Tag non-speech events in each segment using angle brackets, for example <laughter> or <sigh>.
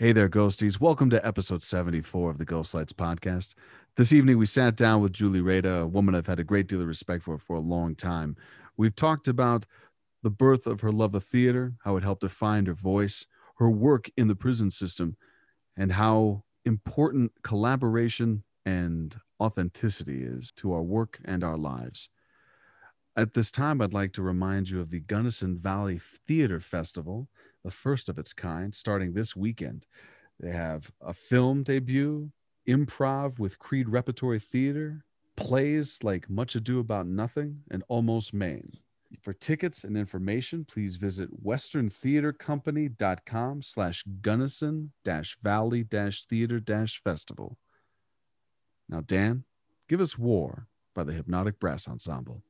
Hey there, ghosties. Welcome to episode 74 of the Ghost Lights podcast. This evening, we sat down with Julie Rada, a woman I've had a great deal of respect for for a long time. We've talked about the birth of her love of theater, how it helped her find her voice, her work in the prison system, and how important collaboration and authenticity is to our work and our lives. At this time, I'd like to remind you of the Gunnison Valley Theater Festival the first of its kind, starting this weekend. They have a film debut, improv with Creede Repertory Theater, plays like Much Ado About Nothing, and Almost Maine. For tickets and information, please visit westerntheatercompany.com slash gunnison dash valley dash theater dash festival. Now, Dan, give us War by the Hypnotic Brass Ensemble.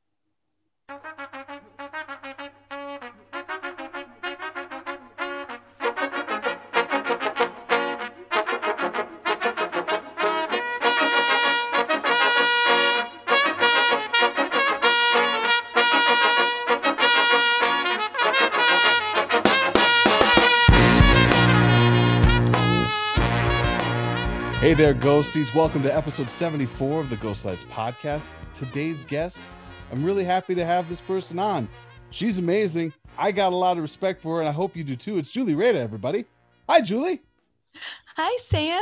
There, ghosties. Welcome to episode 74 of the Ghost Lights podcast. Today's guest, I'm really happy to have this person on. She's amazing. I got a lot of respect for her, and I hope you do too. It's Julie Rada, everybody. Hi, Julie. Hi, Sam.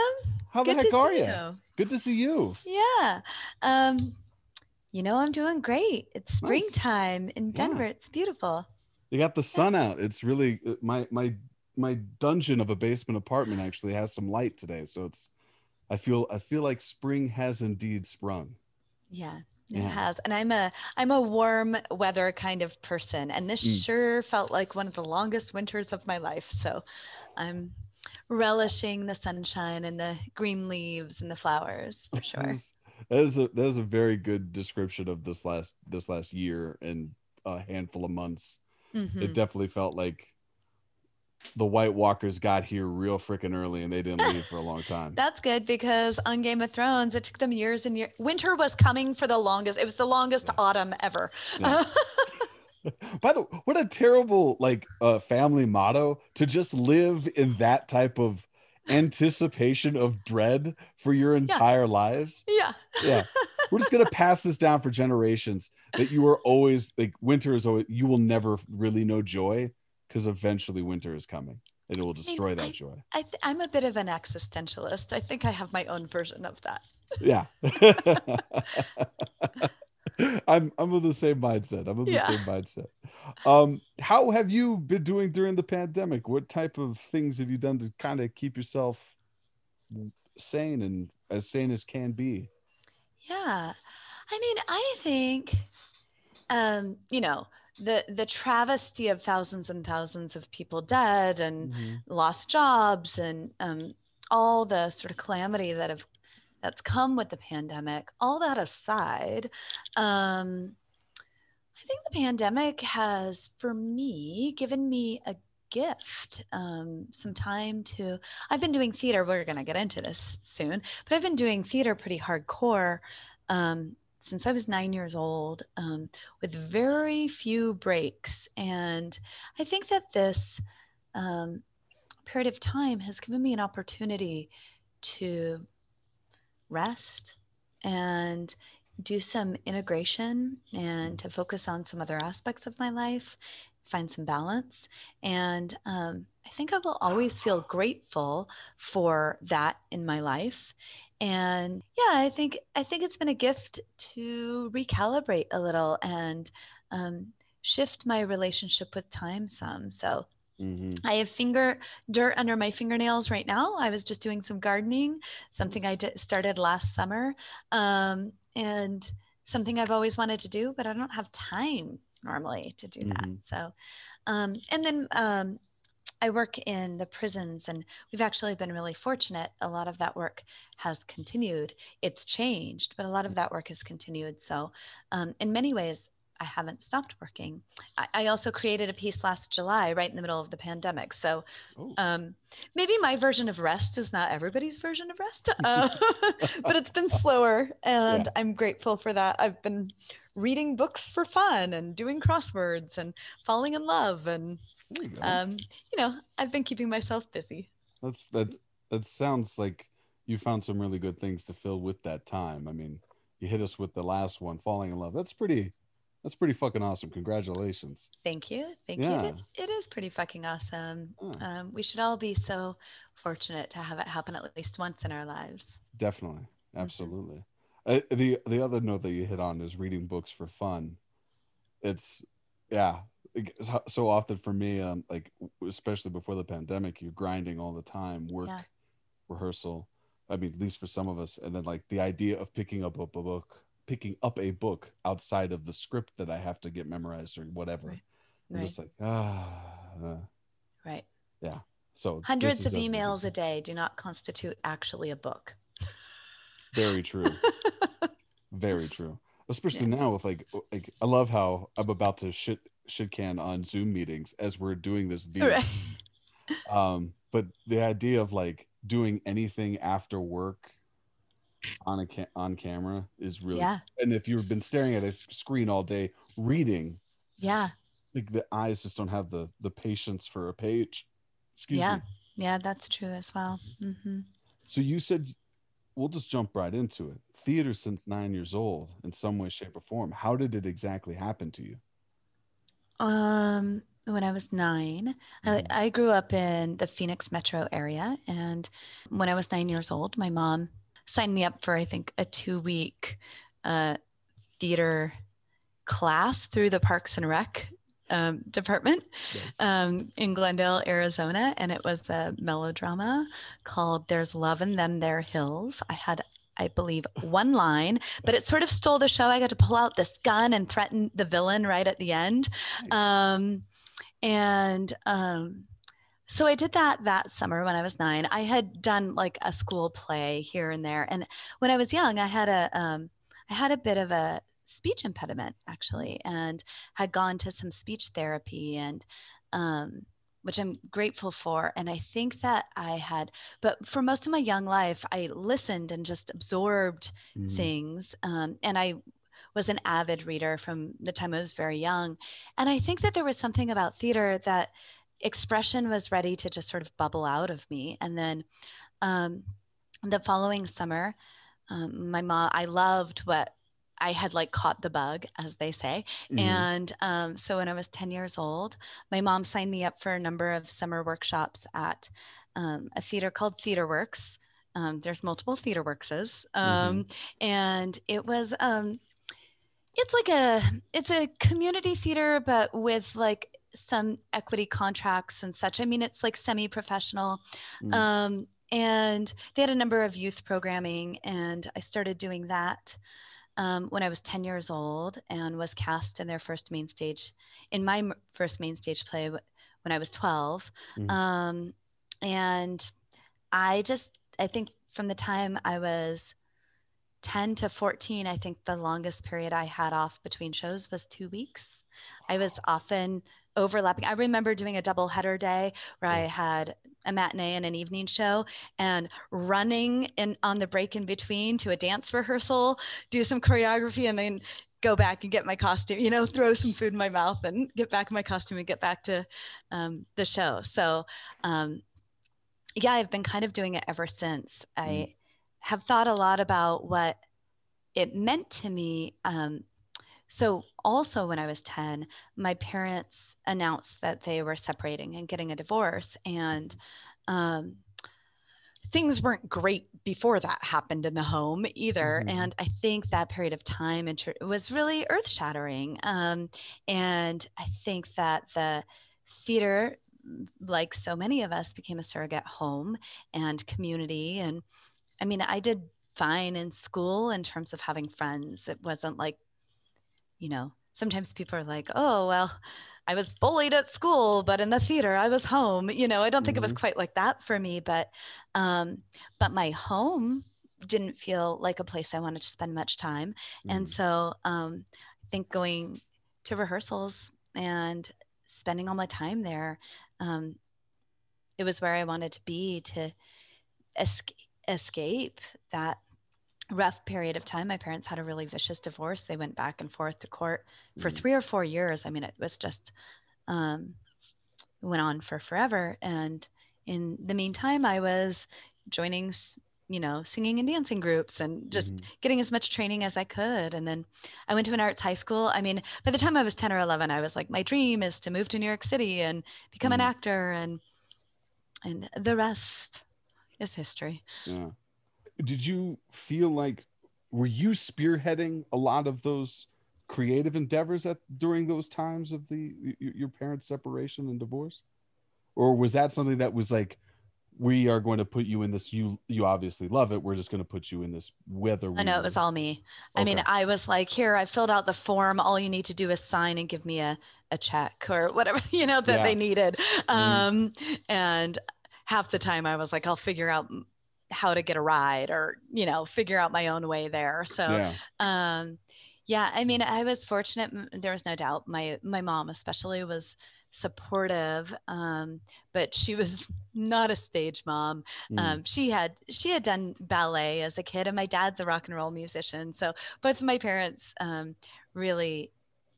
How the heck are see you? Good to see you. Yeah. Um, you know, I'm doing great. It's Nice. springtime in Yeah. Denver. It's beautiful. You got the sun out. It's really uh, my my my dungeon of a basement apartment actually has some light today, so it's I feel I feel like spring has indeed sprung. Yeah. It Yeah. has. And I'm a I'm a warm weather kind of person. And this Mm. sure felt like one of the longest winters of my life. So I'm relishing the sunshine and the green leaves and the flowers for <laughs> sure. That is a that is a very good description of this last this last year and a handful of months. Mhm. It definitely felt like the White Walkers got here real freaking early and they didn't leave for a long time. <laughs> That's good because on Game of Thrones, it took them years and years. Winter was coming for the longest. It was the longest Yeah. autumn ever. Yeah. <laughs> <laughs> By the way, what a terrible like uh, family motto to just live in that type of anticipation of dread for your entire lives. yeah. Yeah. We're just gonna pass this down for generations that you are always like winter is always you will never really know joy because eventually winter is coming and it will destroy that I- joy. I th- I'm a bit of an existentialist. I think I have my own version of that. Yeah. <laughs> I'm I'm of the same mindset. I'm of the Yeah. same mindset. Um, how have you been doing during the pandemic? What type of things have you done to kind of keep yourself sane and as sane as can be? Yeah. I mean, I think, um, you know, the the travesty of thousands and thousands of people dead and lost jobs and um, all the sort of calamity that have that's come with the pandemic all that aside um, i think the pandemic has for me given me a gift um, some time to i've been doing theater we're going to get into this soon but i've been doing theater pretty hardcore um, since i was nine years old um, with very few breaks and i think that this um, period of time has given me an opportunity to rest and do some integration and to focus on some other aspects of my life, find some balance. And um, I think I will always feel grateful for that in my life. And yeah, I think I think it's been a gift to recalibrate a little and um, shift my relationship with time some. So Mhm. I have finger dirt under my fingernails right now. I was just doing some gardening, something I did, started last summer, um, and something I've always wanted to do, but I don't have time normally to do that. Mhm. So, um, and then um, I work in the prisons, and we've actually been really fortunate. A lot of that work has continued. It's changed, but a lot of that work has continued. So, um, in many ways, I haven't stopped working. I, I also created a piece last July, right in the middle of the pandemic. So Oh. um, maybe my version of rest is not everybody's version of rest, <laughs> uh, <laughs> but it's been slower, and Yeah. I'm grateful for that. I've been reading books for fun and doing crosswords and falling in love, and you um, you know, I've been keeping myself busy. That's that. That sounds like you found some really good things to fill with that time. I mean, you hit us with the last one, falling in love. That's pretty. That's pretty fucking awesome. Congratulations. Thank you. Thank yeah. you. It, it is pretty fucking awesome. Um, we should all be so fortunate to have it happen at least once in our lives. Definitely. Mm-hmm. Absolutely. Mm-hmm. Uh, the the other note that you hit on is reading books for fun. It's yeah, so often for me, um, like especially before the pandemic, you're grinding all the time, work, yeah. rehearsal. I mean, at least for some of us, and then like the idea of picking up a book, picking up a book outside of the script that I have to get memorized or whatever. Right. I'm right. just like ah, right. Yeah. So hundreds of emails a, a day do not constitute actually a book. Very true. <laughs> Very true. Especially yeah. now with like like I love how I'm about to shit shit can on Zoom meetings as we're doing this via. Right. Um, but the idea of like doing anything after work on a ca- on camera is really yeah. and if you've been staring at a screen all day reading yeah like the eyes just don't have the the patience for a page excuse yeah. me yeah that's true as well mm-hmm. so you said we'll just jump right into it theater since nine years old in some way shape or form how did it exactly happen to you um when I was 9 I, mm-hmm. I grew up in the Phoenix metro area. And when I was nine years old, my mom signed me up for, I think, a two week uh, theater class through the Parks and Rec um, department yes. um, in Glendale, Arizona. And it was a melodrama called There's Love and Then There Hills. I had I believe, one line, but it sort of stole the show. I got to pull out this gun and threaten the villain right at the end. Nice. Um, and um, so I did that that summer when I was nine. I had done like a school play here and there, and when I was young, I had a um, I had a bit of a speech impediment actually, and had gone to some speech therapy and um, which I'm grateful for. And I think that I had, but for most of my young life, I listened and just absorbed mm-hmm. things. Um, and I was an avid reader from the time I was very young. And I think that there was something about theater that expression was ready to just sort of bubble out of me. And then um, the following summer, um, my mom, I loved what I had like caught the bug, as they say. Mm-hmm. And um, so when I was 10 years old, my mom signed me up for a number of summer workshops at um, a theater called Theater Works. Um, there's multiple Theater Workses. Mm-hmm. Um, and it was, um, it's like a, it's a community theater, but with like some equity contracts and such. I mean, it's like semi-professional. Mm. Um, and they had a number of youth programming and I started doing that um, when I was 10 years old and was cast in their first main stage, in my first main stage play when I was 12. Mm. Um, and I just, I think from the time I was 10 to 14, I think the longest period I had off between shows was two weeks. I was often overlapping. I remember doing a double header day where I had a matinee and an evening show and running in on the break in between to a dance rehearsal, do some choreography and then go back and get my costume, you know, throw some food in my mouth and get back in my costume and get back to um, the show. So, um, yeah, I've been kind of doing it ever since. I mm. have thought a lot about what it meant to me. Um, so, also when I was 10, my parents announced that they were separating and getting a divorce. And um, things weren't great before that happened in the home either. Mm-hmm. And I think that period of time inter- was really earth shattering. Um, and I think that the theater, like so many of us, became a surrogate home and community. And I mean, I did fine in school in terms of having friends. It wasn't like, you know, sometimes people are like, oh, well, I was bullied at school, but in the theater, I was home. You know, I don't think mm-hmm. it was mm-hmm. quite like that for me, but um, but my home didn't feel like a place I wanted to spend much time, mm-hmm. and so um, I think going to rehearsals and spending all my time there, um, it was where I wanted to be to escape, escape that rough period of time. My parents had a really vicious divorce. They went back and forth to court for mm. three or four years. I mean, it was just um, went on for forever, and in the meantime, I was joining, you know, singing and dancing groups and just mm-hmm. getting as much training as I could. And then I went to an arts high school. I mean, by the time I was 10 or 11, I was like, my dream is to move to New York City and become mm-hmm. an actor. And, and the rest is history. Yeah. Did you feel like, were you spearheading a lot of those creative endeavors at during those times of the your parents' separation and divorce? or was that something that was like we are going to put you in this you you obviously love it we're just going to put you in this whether i know it was all me okay. i mean i was like here i filled out the form all you need to do is sign and give me a, a check or whatever <laughs> you know that yeah. they needed mm-hmm. um and half the time i was like i'll figure out how to get a ride or you know figure out my own way there so yeah. um yeah i mean i was fortunate there was no doubt my my mom especially was supportive um, but she was <laughs> not a stage mom mm. um, she had she had done ballet as a kid and my dad's a rock and roll musician so both of my parents um, really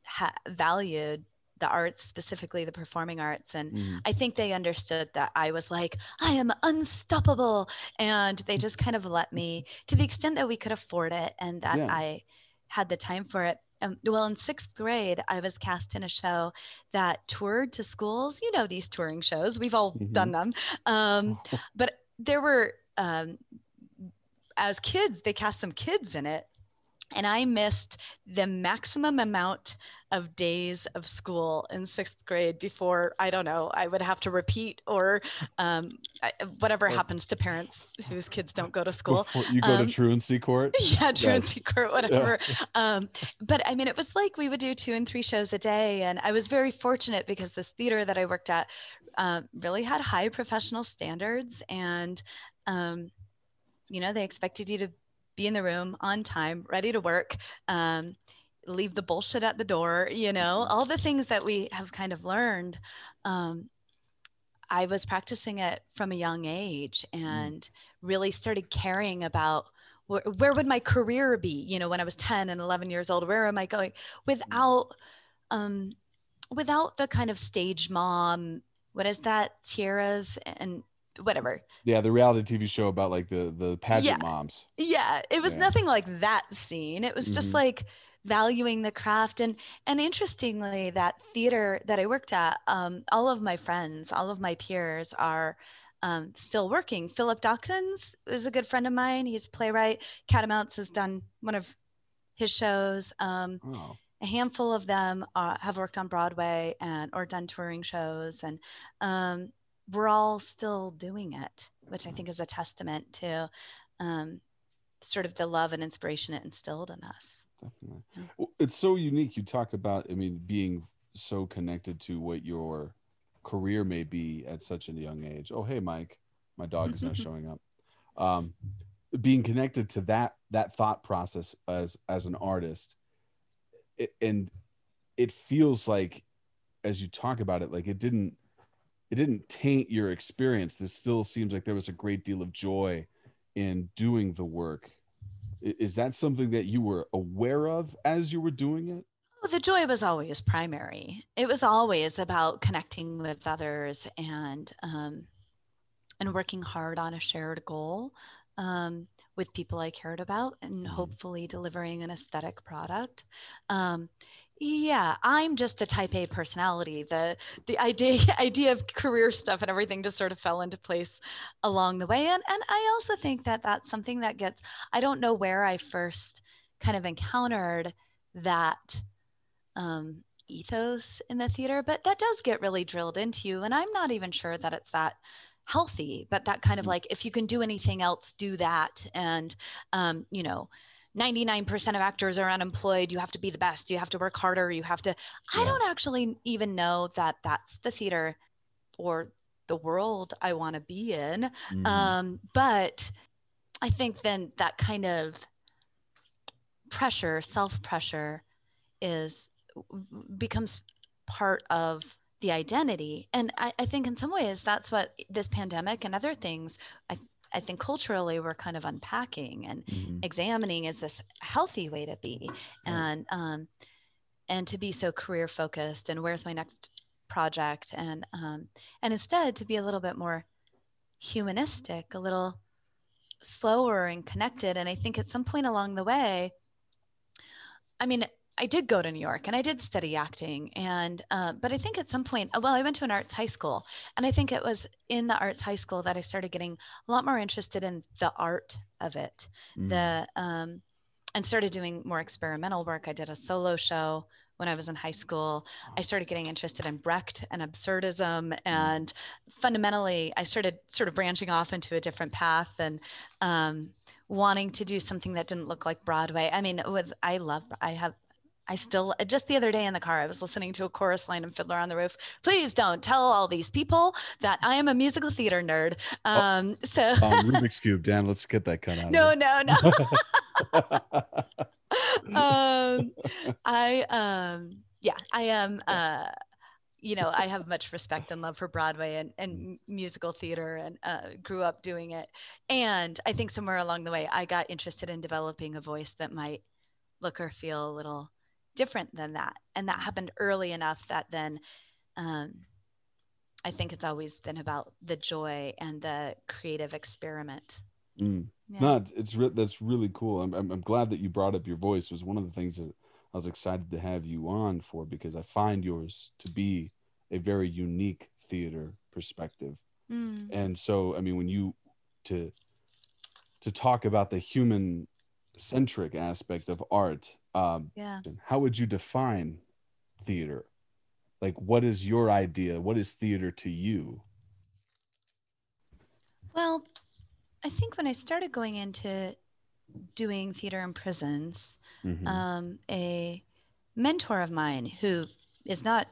ha- valued the arts specifically the performing arts and mm. i think they understood that i was like i am unstoppable and they just kind of let me to the extent that we could afford it and that yeah. i had the time for it um, well, in sixth grade, I was cast in a show that toured to schools. You know, these touring shows, we've all mm-hmm. done them. Um, <laughs> but there were, um, as kids, they cast some kids in it and I missed the maximum amount of days of school in sixth grade before I don't know I would have to repeat or um, whatever or, happens to parents whose kids don't go to school. You go um, to <laughs> truancy court. Yeah, truancy yes. court, whatever. Yeah. Um, but I mean, it was like we would do two and three shows a day, and I was very fortunate because this theater that I worked at uh, really had high professional standards, and um, you know they expected you to be in the room on time, ready to work, um, leave the bullshit at the door, you know, mm-hmm. all the things that we have kind of learned. Um, I was practicing it from a young age mm. and really started caring about where, where, would my career be, you know, when I was 10 and 11 years old, where am I going without, um, without the kind of stage mom, what is that? Tiaras and whatever. Yeah, the reality TV show about like the the pageant yeah. moms. Yeah, it was yeah. nothing like that scene. It was just mm-hmm. like valuing the craft and and interestingly that theater that I worked at um, all of my friends all of my peers are um, still working Philip Dawkins is a good friend of mine he's a playwright Catamounts has done one of his shows um, oh. a handful of them uh, have worked on Broadway and or done touring shows and um, we're all still doing it, which I think is a testament to um, sort of the love and inspiration it instilled in us. Definitely. Yeah. Well, it's so unique. You talk about, I mean, being so connected to what your career may be at such a young age. Oh, hey, Mike, my dog is not <laughs> showing up. Um, being connected to that that thought process as as an artist, it, and it feels like, as you talk about it, like it didn't it didn't taint your experience. This still seems like there was a great deal of joy in doing the work. Is that something that you were aware of as you were doing it? Well, the joy was always primary. It was always about connecting with others and um, and working hard on a shared goal um, with people I cared about, and mm-hmm. hopefully delivering an aesthetic product. Um, yeah, I'm just a type A personality. The the idea <laughs> idea of career stuff and everything just sort of fell into place along the way. And and I also think that that's something that gets I don't know where I first kind of encountered that um, ethos in the theater, but that does get really drilled into you. And I'm not even sure that it's that healthy, but that kind of mm. like if you can do anything else, do that. And um, you know, 99% of actors are unemployed. You have to be the best. You have to work harder. You have to. Yeah. I don't actually even know that that's the theater or the world I want to be in. Mm. Um, but I think then that kind of pressure, self pressure, is becomes part of the identity. And I, I, think in some ways that's what this pandemic and other things I I think culturally we're kind of unpacking and mm-hmm. examining is this healthy way to be and um, and to be so career focused and where's my next project and um, and instead to be a little bit more humanistic, a little slower and connected. And I think at some point along the way, I mean, I did go to New York and I did study acting. And, uh, but I think at some point, well, I went to an arts high school. And I think it was in the arts high school that I started getting a lot more interested in the art of it. Mm. The, um, and started doing more experimental work. I did a solo show when I was in high school. I started getting interested in Brecht and absurdism. Mm. And fundamentally, I started sort of branching off into a different path and um, wanting to do something that didn't look like Broadway. I mean, with I love, I have I still just the other day in the car, I was listening to a chorus line of Fiddler on the Roof. Please don't tell all these people that I am a musical theater nerd. Oh, um, oh, so <laughs> um, Rubik's cube, Dan. Let's get that cut out. No, no, no. <laughs> um, <laughs> I um, yeah, I am. Uh, you know, I have much respect and love for Broadway and, and musical theater and uh, grew up doing it. And I think somewhere along the way, I got interested in developing a voice that might look or feel a little different than that. And that happened early enough that then um, I think it's always been about the joy and the creative experiment. Mm. Yeah. No, it's re- that's really cool. I'm, I'm, I'm glad that you brought up your voice. It was one of the things that I was excited to have you on for because I find yours to be a very unique theater perspective. Mm. And so, I mean, when you to to talk about the human centric aspect of art um, yeah. How would you define theater? Like, what is your idea? What is theater to you? Well, I think when I started going into doing theater in prisons, mm-hmm. um, a mentor of mine who is not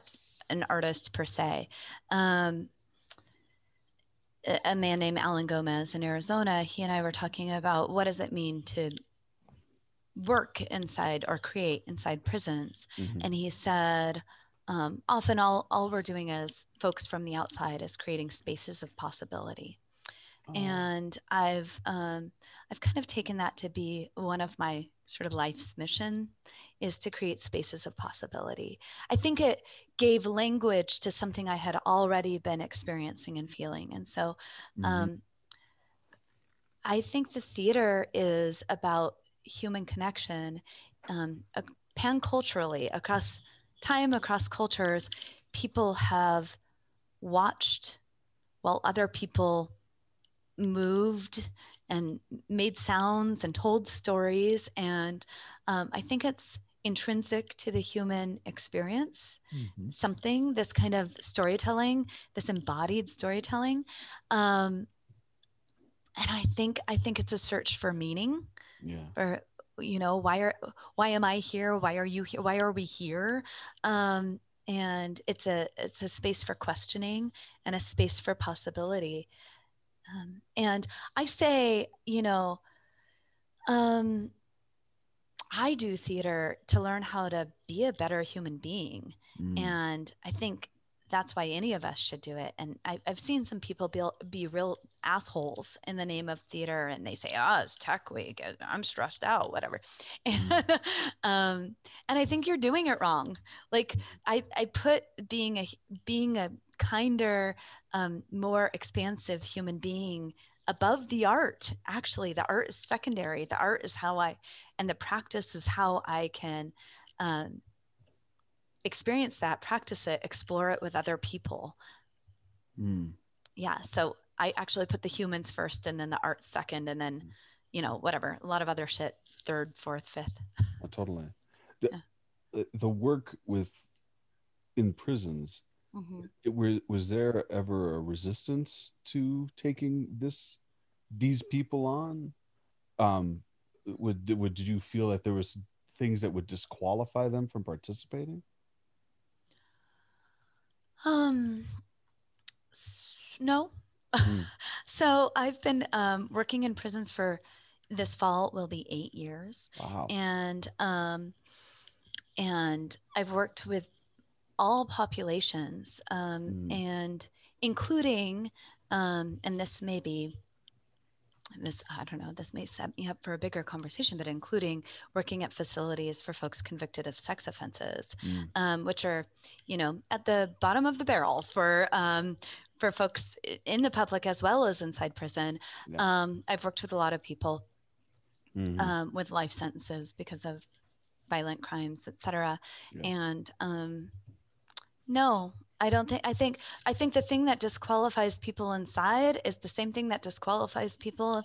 an artist per se, um, a man named Alan Gomez in Arizona, he and I were talking about what does it mean to work inside or create inside prisons. Mm-hmm. And he said, um, often all, all we're doing as folks from the outside is creating spaces of possibility. Oh. And I've um, I've kind of taken that to be one of my sort of life's mission is to create spaces of possibility. I think it gave language to something I had already been experiencing and feeling. And so mm-hmm. um, I think the theater is about human connection um, uh, pan-culturally across time across cultures people have watched while other people moved and made sounds and told stories. And um, i think it's intrinsic to the human experience. Mm-hmm. something this kind of storytelling this embodied storytelling. Um, and i think i think it's a search for meaning yeah. or you know why are why am i here? Why are you here why are we here? Um, and it's a it's a space for questioning and a space for possibility. Um, and i say you know um, i do theater to learn how to be a better human being. Mm. and i think that's why any of us should do it. And I, have seen some people be, be real assholes in the name of theater and they say, oh, it's tech week. I'm stressed out, whatever. And, mm. <laughs> um, and I think you're doing it wrong. Like I, I put being a, being a kinder, um, more expansive human being above the art. Actually, the art is secondary. The art is how I, and the practice is how I can, um, experience that, practice it, explore it with other people. Mm. Yeah. So I actually put the humans first and then the art second and then, you know, whatever, a lot of other shit, third, fourth, fifth. Oh, totally. <laughs> The, yeah. the work with in prisons, mm-hmm. it, was, was there ever a resistance to taking this, these people on? Um, would, would, did you feel that there was things that would disqualify them from participating? Um, no. Mm. <laughs> so I've been um, working in prisons for this fall will be eight years. Wow. And um, and I've worked with all populations um, mm. and including um, and this may be this i don't know this may set me up for a bigger conversation but including working at facilities for folks convicted of sex offenses mm. um, which are you know at the bottom of the barrel for um, for folks in the public as well as inside prison. Yeah. Um, I've worked with a lot of people mm-hmm. um, with life sentences because of violent crimes, etc. Yeah. And um, no, I don't think. I think. I think the thing that disqualifies people inside is the same thing that disqualifies people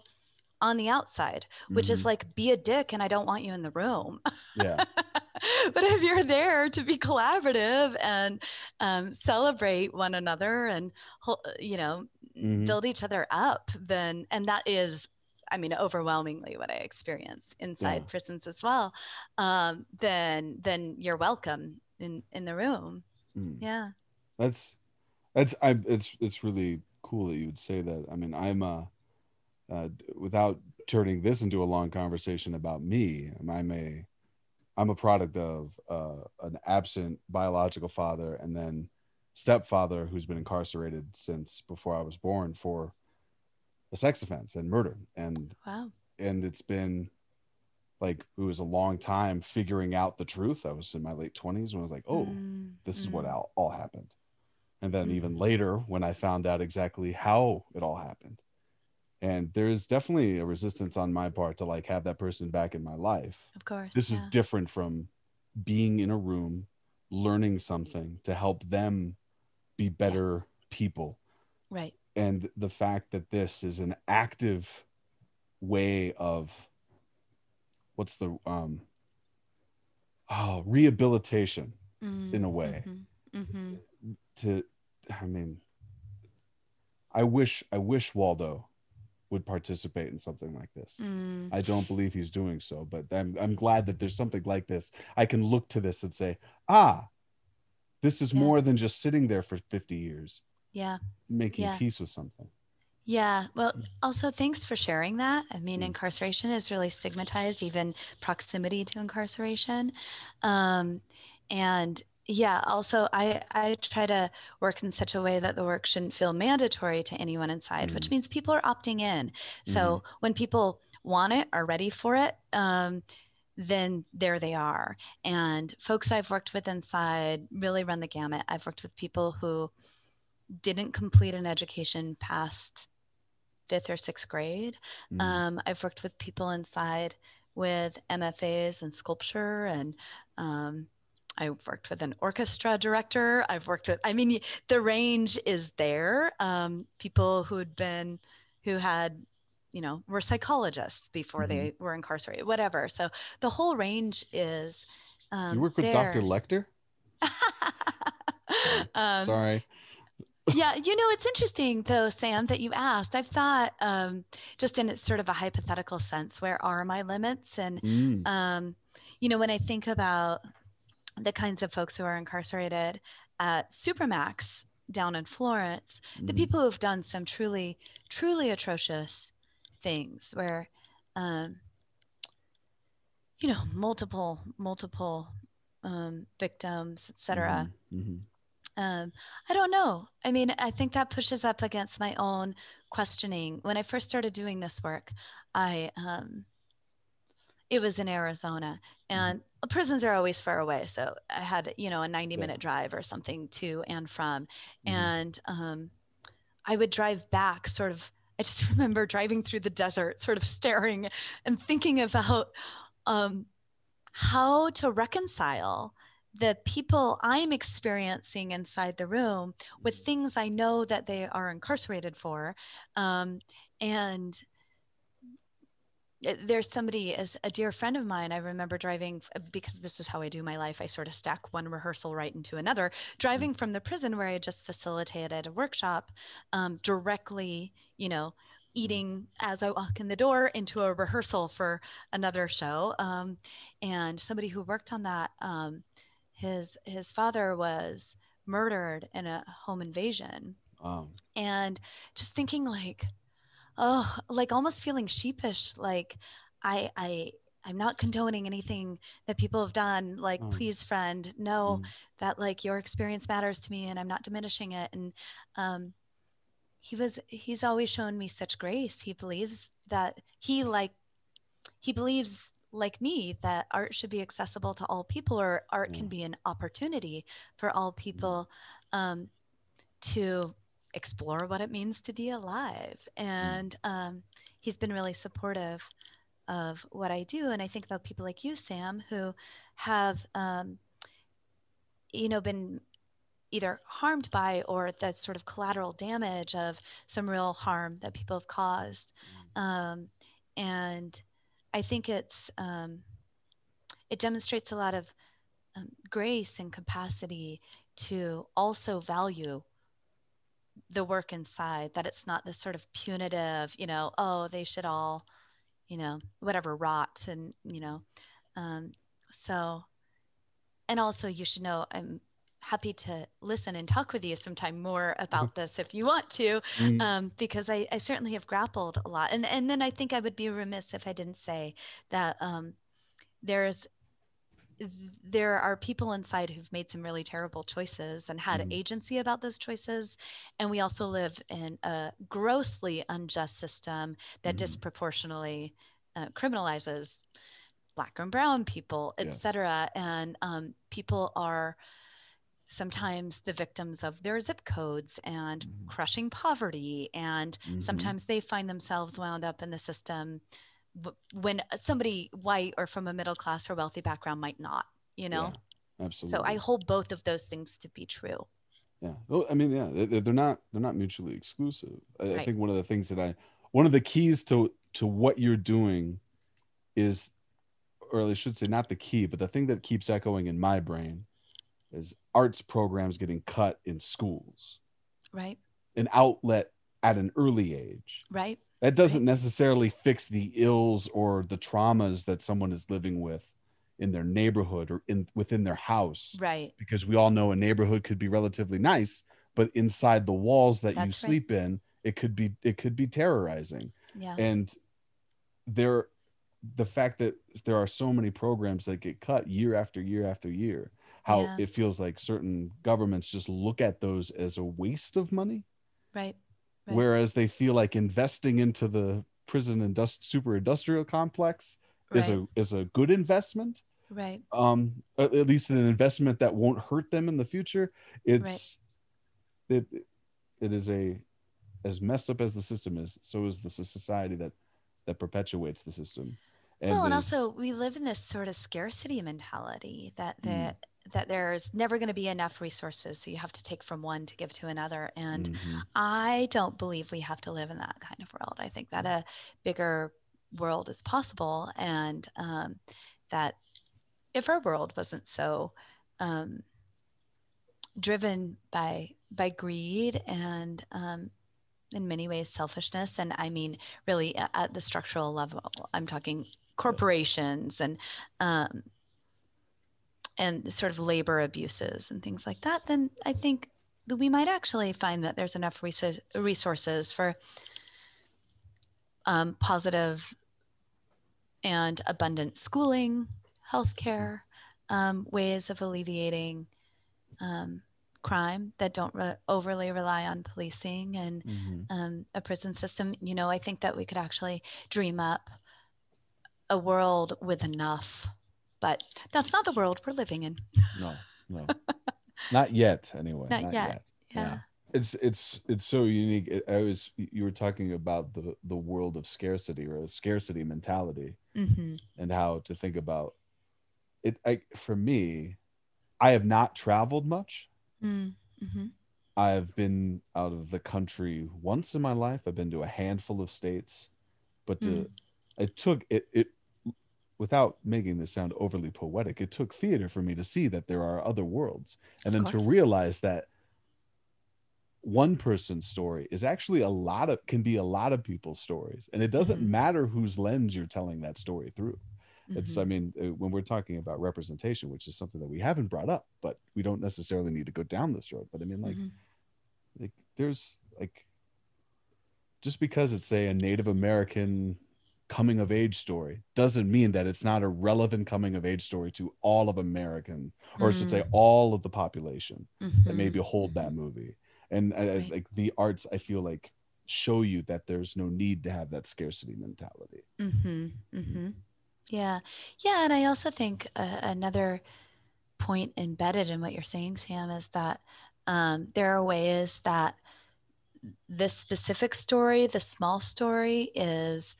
on the outside, which mm-hmm. is like be a dick and I don't want you in the room. Yeah. <laughs> but if you're there to be collaborative and um, celebrate one another and you know mm-hmm. build each other up, then and that is I mean, overwhelmingly what I experience inside yeah. prisons as well, um, then then you're welcome in in the room. Mm. Yeah. That's that's I it's it's really cool that you would say that. I mean, I'm uh, uh without turning this into a long conversation about me, I'm a I'm a product of uh, an absent biological father and then stepfather who's been incarcerated since before I was born for a sex offense and murder. And wow. and it's been like it was a long time figuring out the truth. I was in my late 20s when I was like, oh, mm, this is what mm. all, all happened. And then even later when I found out exactly how it all happened. And there's definitely a resistance on my part to like have that person back in my life. Of course. This yeah. is different from being in a room, learning something to help them be better yeah. people. Right and the fact that this is an active way of what's the um oh rehabilitation mm, in a way mm-hmm, mm-hmm. to i mean i wish i wish waldo would participate in something like this mm. i don't believe he's doing so but I'm, I'm glad that there's something like this i can look to this and say ah this is yeah. more than just sitting there for 50 years yeah making yeah. peace with something yeah well mm. also thanks for sharing that i mean mm. incarceration is really stigmatized even proximity to incarceration um, and yeah also i i try to work in such a way that the work shouldn't feel mandatory to anyone inside mm. which means people are opting in so mm. when people want it are ready for it um, then there they are and folks i've worked with inside really run the gamut i've worked with people who didn't complete an education past fifth or sixth grade. Mm. Um, I've worked with people inside with MFAs and sculpture, and um, I've worked with an orchestra director. I've worked with, I mean, the range is there. Um, people who had been, who had, you know, were psychologists before mm-hmm. they were incarcerated, whatever. So the whole range is. you work with there. Dr. Lecter? <laughs> um, Sorry yeah, you know, it's interesting though, Sam, that you asked. I've thought um, just in sort of a hypothetical sense, where are my limits? And, mm. um, you know, when I think about the kinds of folks who are incarcerated at Supermax down in Florence, mm. the people who have done some truly, truly atrocious things where, um, you know, multiple, multiple um, victims, et cetera. Mm-hmm. Mm-hmm um, I don't know. I mean, I think that pushes up against my own questioning. When I first started doing this work, I um, it was in Arizona, mm-hmm. and mm-hmm. prisons are always far away. So I had, you know, a 90 minute yeah. drive or something to and from, mm-hmm. and um, I would drive back, sort of. I just <laughs> remember driving through the desert, sort of staring and thinking about um, how to reconcile the people I'm experiencing inside the room with mm-hmm. things I know that they are incarcerated for. Um, and there's somebody as a dear friend of mine i remember driving because this is how i do my life i sort of stack one rehearsal right into another driving mm-hmm. from the prison where i just facilitated a workshop um, directly you know mm-hmm. eating as i walk in the door into a rehearsal for another show um, and somebody who worked on that um, his his father was murdered in a home invasion. Um, and just thinking like, oh, like almost feeling sheepish, like I I I'm not condoning anything that people have done. Like, oh. please, friend, know mm. that like your experience matters to me, and I'm not diminishing it. And um, he was he's always shown me such grace. He believes that he like he believes like me that art should be accessible to all people or art can be an opportunity for all people um, to explore what it means to be alive. Mm. And um, he's been really supportive of what I do. And I think about people like you, Sam, who have, um, you know, been either harmed by or that sort of collateral damage of some real harm that people have caused. Um, and I think it's um, it demonstrates a lot of um, grace and capacity to also value the work inside that it's not this sort of punitive you know oh they should all you know whatever rot and you know um, so and also you should know i'm happy to listen and talk with you sometime more about <laughs> this if you want to Mm. um, because I, I certainly have grappled a lot and and then i think i would be remiss if i didn't say that um, there's there are people inside who've made some really terrible choices and had Mhm. agency about those choices and we also live in a grossly unjust system that Mhm. disproportionately uh, criminalizes black and brown people Yes. cetera. and um, people are sometimes the victims of their zip codes and Mhm. crushing poverty and sometimes they find themselves wound up in the system when uh, somebody white or from a middle class or wealthy background might not you know Yeah, absolutely. so i hold both of those things to be true Yeah. Well, I mean, yeah, they- they're not they're not mutually exclusive. I, I think one of the things that I one of the keys to to what you're doing is, or I should say, not the key, but the thing that keeps echoing in my brain is arts programs getting cut in schools, right an outlet at an early age. right That doesn't necessarily fix the ills or the traumas that someone is living with in their neighborhood or in within their house right. because we all know a neighborhood could be relatively nice but inside the walls that you That's right. sleep in it could be it could be terrorizing. Yeah. And there the fact that there are so many programs that get cut year after year after year how Yeah. it feels like certain governments just look at those as a waste of money. Right Right. whereas they feel like investing into the prison and indust- super industrial complex is a is a good investment. Right. Um at least an investment that won't hurt them in the future. It's it it is a as messed up as the system is so is the society that that perpetuates the system. Well, and also we live in this sort of scarcity mentality that Mm. That there's never going to be enough resources, so you have to take from one to give to another. And Mhm. I don't believe we have to live in that kind of world. I think that a bigger world is possible, and um, that if our world wasn't so um, driven by by greed and um, in many ways selfishness, and I mean really at the structural level, I'm talking corporations and um, and sort of labor abuses and things like that, then I think that we might actually find that there's enough resources for um, positive and abundant schooling, healthcare, um, ways of alleviating um, crime that don't re- overly rely on policing and Mhm. um, a prison system. You know, I think that we could actually dream up a world with enough, but that's not the world we're living in. no no <laughs> not yet anyway Not yet. Yeah. Yeah. it's it's it's so unique i was you were talking about the the world of scarcity or a scarcity mentality hmm and how to think about it I, for me i have not traveled much Mm-hmm. i've been out of the country once in my life i've been to a handful of states but to, Mm. it took it it without making this sound overly poetic it took theater for me to see that there are other worlds and then to realize that one person's story is actually a lot of can be a lot of people's stories and it doesn't Mhm. matter whose lens you're telling that story through it's Mhm. i mean uh, when we're talking about representation which is something that we haven't brought up but we don't necessarily need to go down this road but i mean like Mhm. like there's like just because it's say a native american coming of age story doesn't mean that it's not a relevant coming of age story to all of american or i should say all of the population that Mhm. maybe hold that movie and I, I- Right. like the arts i feel like show you that there's no need to have that scarcity mentality Mm-hmm. Mm-hmm. Yeah. Yeah. And I also think uh, another point embedded in what you're saying, Sam, is that um, there are ways that this specific story, the small story is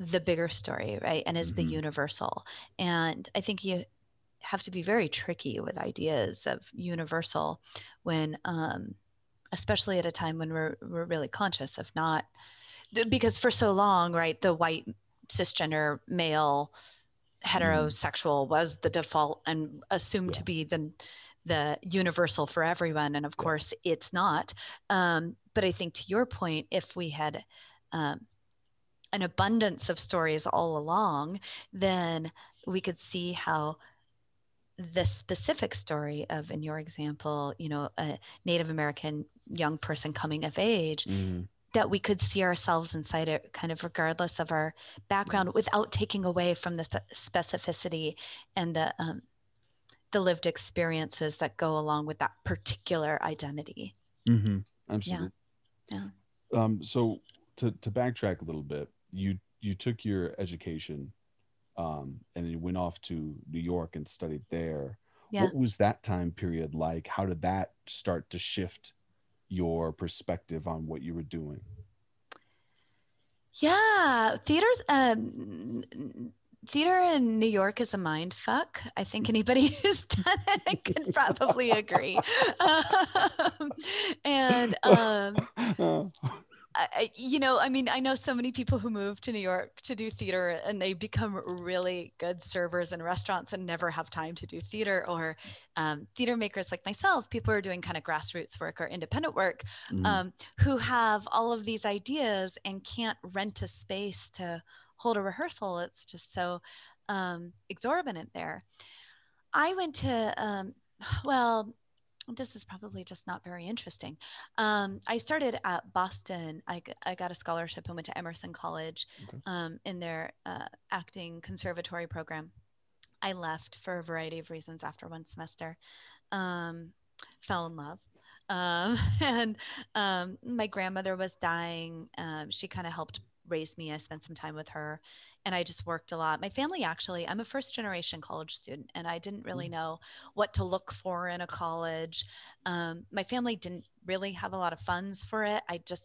the bigger story, right? And is mm-hmm. the universal. And I think you have to be very tricky with ideas of universal when, um, especially at a time when we're, we're really conscious of not, because for so long, right, the white cisgender male mm-hmm. heterosexual mm. was the default and assumed yeah. to be the the universal for everyone and of yeah. course it's not um, but i think to your point if we had um, an abundance of stories all along then we could see how the specific story of in your example you know a native american young person coming of age mm. that we could see ourselves inside it kind of regardless of our background without taking away from the specificity and the um, the lived experiences that go along with that particular identity. Mm-hmm. Absolutely. Yeah. yeah. Um, so to, to backtrack a little bit, you, you took your education um, and you went off to New York and studied there. Yeah. What was that time period like? How did that start to shift your perspective on what you were doing? Yeah, theaters. Um, theater in New York is a mind fuck. I think anybody <laughs> who's done it can probably agree. <laughs> <laughs> Um, and um, I, you know, I mean, I know so many people who move to New York to do theater and they become really good servers in restaurants and never have time to do theater or um, theater makers like myself, people who are doing kind of grassroots work or independent work mm. um, who have all of these ideas and can't rent a space to hold a rehearsal. It's just so um, exorbitant there. I went to, um, <sighs> well, this is probably just not very interesting. Um, I started at Boston. I, I got a scholarship and went to Emerson College okay. um, in their uh, acting conservatory program. I left for a variety of reasons after one semester. Um, fell in love. Um, <laughs> and um, my grandmother was dying. Um, she kind of helped raised me. I spent some time with her and I just worked a lot. My family actually, I'm a first generation college student and I didn't really mm. know what to look for in a college. Um, my family didn't really have a lot of funds for it. I just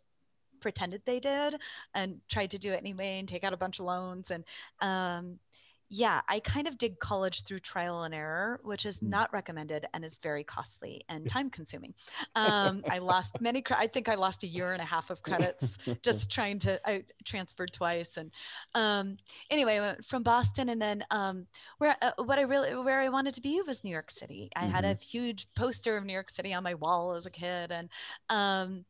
pretended they did and tried to do it anyway and take out a bunch of loans. And um, yeah, I kind of did college through trial and error, which is mm. not recommended and is very costly and time consuming. <laughs> Um, I lost many, cre- I think I lost a year and a half of credits <laughs> just trying to, I transferred twice. And um, anyway, I went from Boston and then um, where, uh, what I really, where I wanted to be was New York City. I mm-hmm. had a mm-hmm. huge poster of New York City on my wall as a kid. And, um,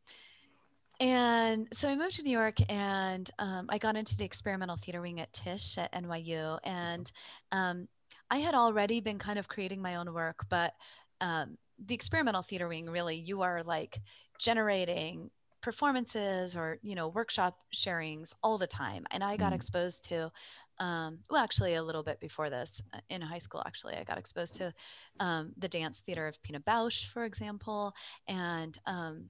and so I moved to New York and um, I got into the experimental theater wing at Tisch at NYU. And um, I had already been kind of creating my own work, but um, the experimental theater wing really, you are like generating performances or, you know, workshop sharings all the time. And I got mm. exposed to, um, well, actually, a little bit before this uh, in high school, actually, I got exposed to um, the dance theater of Pina Bausch, for example. And, um,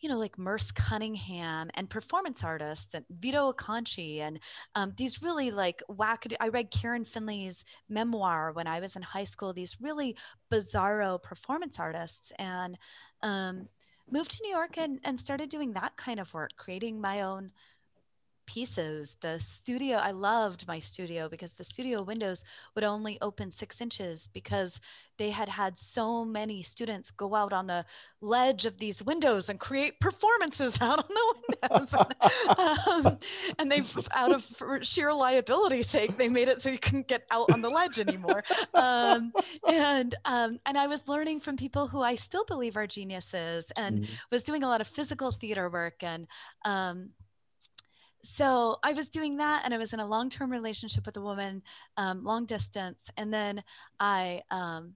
you know, like Merce Cunningham and performance artists and Vito Acconci and um, these really like wackadoo. I read Karen Finley's memoir when I was in high school, these really bizarro performance artists and um, moved to New York and, and started doing that kind of work, creating my own pieces. The studio, I loved my studio because the studio windows would only open six inches because they had had so many students go out on the ledge of these windows and create performances <laughs> out on the windows. and, <laughs> um, and they, <laughs> out of sheer liability sake, they made it so you couldn't get out on the ledge anymore. Um, and um, and I was learning from people who I still believe are geniuses, and mm. was doing a lot of physical theater work and um, so I was doing that, and I was in a long-term relationship with a woman, um, long distance, and then I. Um,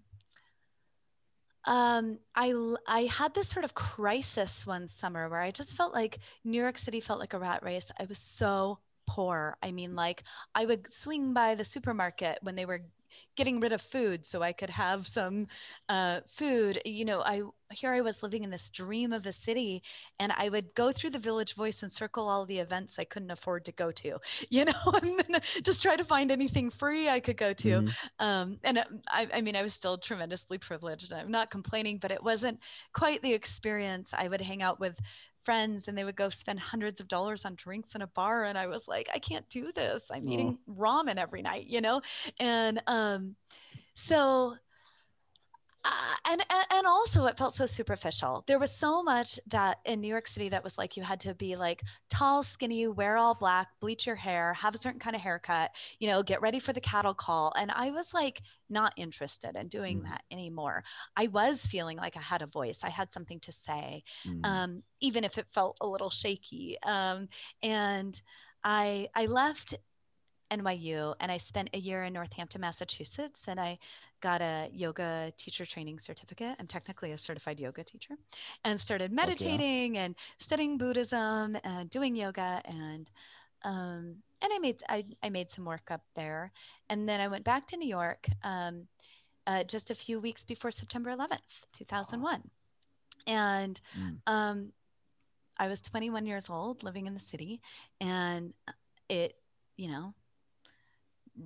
um, I I had this sort of crisis one summer where I just felt like New York City felt like a rat race. I was so poor. I mean, like I would swing by the supermarket when they were getting rid of food so I could have some uh, food. You know, I here I was living in this dream of a city, and I would go through the Village Voice and circle all the events I couldn't afford to go to. <laughs> You know, and then just try to find anything free I could go to. Mm-hmm. Um, and uh, I, I mean, I was still tremendously privileged. I'm not complaining, but it wasn't quite the experience. I would hang out with friends and they would go spend hundreds of dollars on drinks in a bar and I was like I can't do this. I'm Oh. eating ramen every night, you know? And um so uh, and and- also it felt so superficial. There was so much that in New York City that was like you had to be like tall, skinny, wear all black, bleach your hair, have a certain kind of haircut, you know, get ready for the cattle call. And I was like not interested in doing Mhm. that anymore. I was feeling like I had a voice. I had something to say, Mm. um, even if it felt a little shaky. Um, and I I left NYU and I spent a year in Northampton, Massachusetts, and I got a yoga teacher training certificate. I'm technically a certified yoga teacher, and started meditating and studying Buddhism and doing yoga and um, and I made I, I made some work up there, and then I went back to New York um, uh, just a few weeks before September 11th, 2001, and Mm. um, I was 21 years old, living in the city, and it, you know,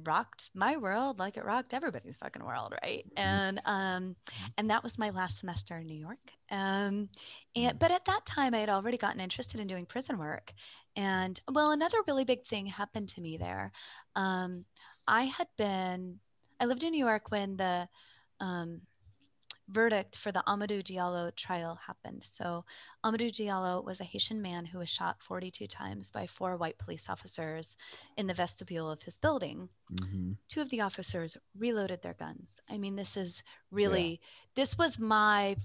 rocked my world like it rocked everybody's fucking world, right? And um, and that was my last semester in New York. Um, and Mhm. but at that time, I had already gotten interested in doing prison work, and well, another really big thing happened to me there. Um, I had been, I lived in New York when the um, verdict for the Amadou Diallo trial happened. So, Amadou Diallo was a Haitian man who was shot 42 times by four white police officers in the vestibule of his building. Mhm. Two of the officers reloaded their guns. I mean, this is really, this was my.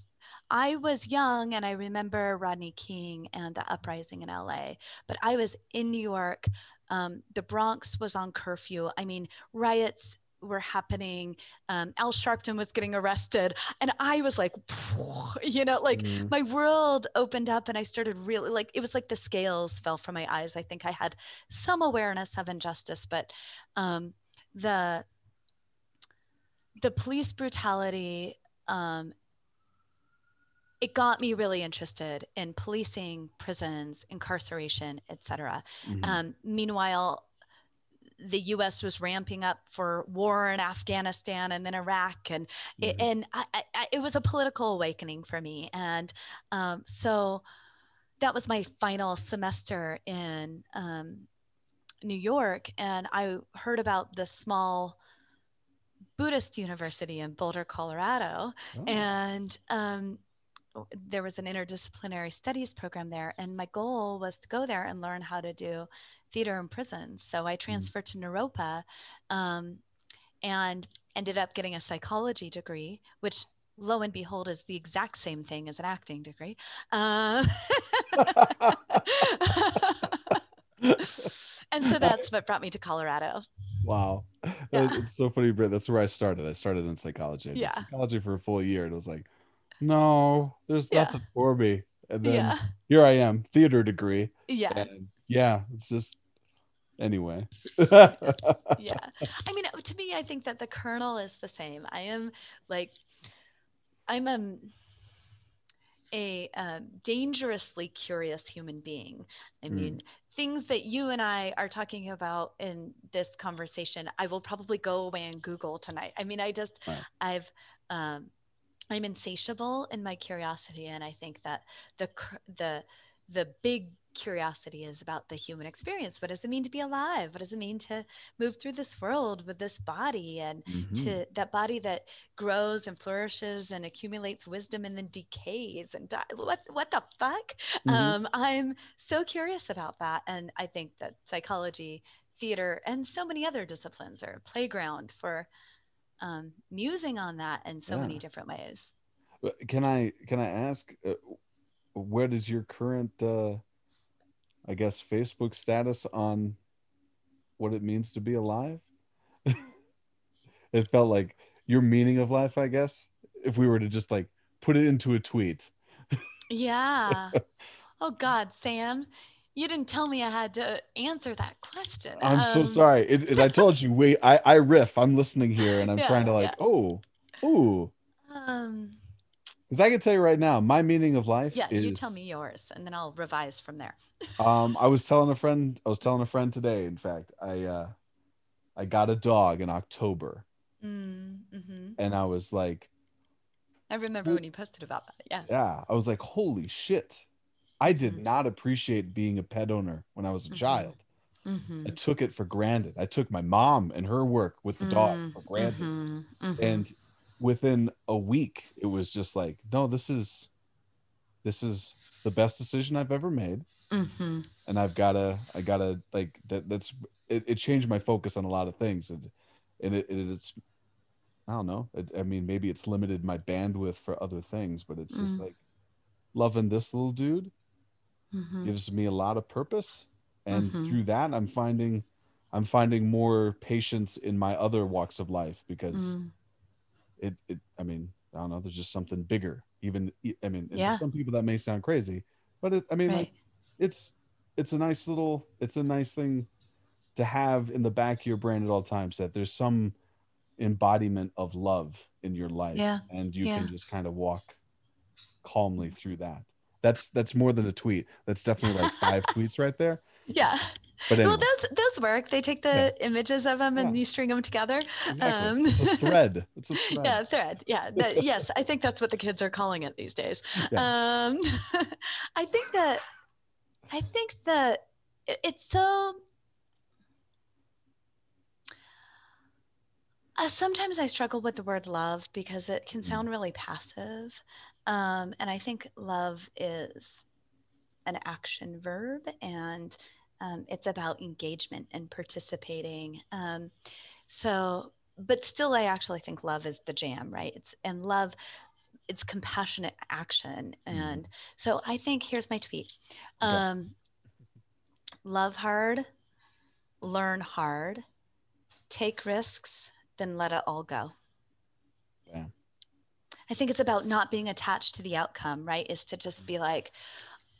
I was young and I remember Rodney King and the uprising in LA, but I was in New York. Um, the Bronx was on curfew. I mean, riots were happening. Um, Al Sharpton was getting arrested. And I was like, <laughs> you know, like Mhm. my world opened up and I started really like, it was like the scales fell from my eyes. I think I had some awareness of injustice, but um, the, the police brutality, um, it got me really interested in policing, prisons, incarceration, etc. Mhm. Um, meanwhile, the U.S. was ramping up for war in Afghanistan and then Iraq, and it, Mhm. and I, I, I- it was a political awakening for me. And um, so that was my final semester in um, New York, and I heard about the small Buddhist university in Boulder, Colorado, Oh. and um, there was an interdisciplinary studies program there and my goal was to go there and learn how to do theater in prisons so i transferred to naropa um, and ended up getting a psychology degree which lo and behold is the exact same thing as an acting degree um, <laughs> and so <laughs> that's what brought me to colorado Wow. Yeah. It's so funny, Britt. That's where I started. I started in psychology. I Yeah. psychology for a full year and it was like, no, there's Yeah. nothing for me. And then yeah here I am, theater degree. yeah And yeah, it's just anyway. <laughs> yeah. I mean to me i think that the kernel is the same. I am like i'm a a um, dangerously curious human being. I Mm. mean things that you and i are talking about in this conversation i will probably go away and google tonight. I mean i just i've um, i'm insatiable in my curiosity and i think that the the the big curiosity is about the human experience what does it mean to be alive what does it mean to move through this world with this body and Mhm. to that body that grows and flourishes and accumulates wisdom and then decays and die. what what the fuck Mhm. um, i'm so curious about that and i think that psychology theater and so many other disciplines are a playground for um, musing on that in so many different ways Can I can I ask uh, what is your current uh I guess Facebook status on what it means to be alive? <laughs> it felt like your meaning of life, I guess, if we were to just like put it into a tweet. yeah <laughs> oh god sam you didn't tell me i had to answer that question I'm so Um, sorry. It, it- I told you, wait, I, I riff. I'm listening here and I'm <laughs> Yeah, trying to like, yeah. oh, ooh. um Because I can tell you right now, my meaning of life yeah is you tell me yours and then i'll revise from there Um, I was telling a friend, I was telling a friend today, in fact, I uh I got a dog in October mm, hmm and I was like, i remember when you posted about that yeah yeah, I was like, holy shit. I did Mhm. not appreciate being a pet owner when I was a Mhm. child. Mhm. I took it for granted. I took my mom and her work with the dog for granted. mhm, mhm. And within a week, it was just like, no, this is this is the best decision I've ever made. Mhm. And I've gotta, I gotta like that. That's it. It changed my focus on a lot of things, and and it, it it's, I don't know. It, I mean, maybe it's limited my bandwidth for other things, but it's just Mm. like loving this little dude Mhm. gives me a lot of purpose and Mhm. through that i'm finding i'm finding more patience in my other walks of life because Mm. It, it i mean i don't know there's just something bigger even I mean Yeah. for some people that may sound crazy but it, i mean like it's it's a nice little it's a nice thing to have in the back of your brain at all times that there's some embodiment of love in your life Yeah. and you Yeah. can just kind of walk calmly through that that's that's more than a tweet that's definitely like five <laughs> tweets right there Yeah. But anyway Well, those those work. They take the images of them and Yeah. you string them together. exactly. um, it's a thread <laughs> it's a thread Yeah, thread. Yeah. that- <laughs> yes, I think that's what the kids are calling it these days. Yeah. Um, <laughs> I think that I think that it- it's so. Uh, sometimes I struggle with the word love because it can Mm. sound really passive. Um, and I think love is an action verb and um, it's about engagement and participating. Um, so, but still, I actually think love is the jam, right? It's and love, it's compassionate action. Mhm. And so I think here's my tweet um, love hard, learn hard, take risks, then let it all go. Yeah. I think it's about not being attached to the outcome, right? Is to just be like,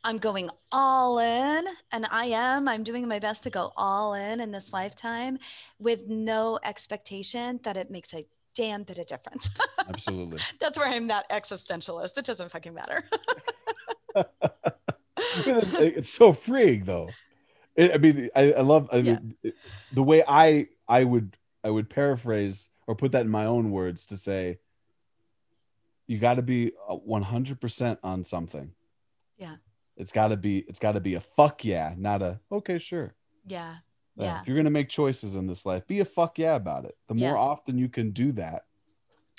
I'm going all in, and I am. I'm doing my best to go all in in this lifetime with no expectation that it makes a damn bit of difference. absolutely <laughs> That's where I'm that existentialist. It doesn't fucking matter. <laughs> it's so freeing though it, i mean i, I love i mean it- the way i i would i would paraphrase or put that in my own words to say you got to be uh, 100% on something Yeah. It's got to be it's got to be a fuck yeah not a okay sure yeah. Yeah, Yeah. if you're gonna make choices in this life be a fuck yeah about it the more often you can do that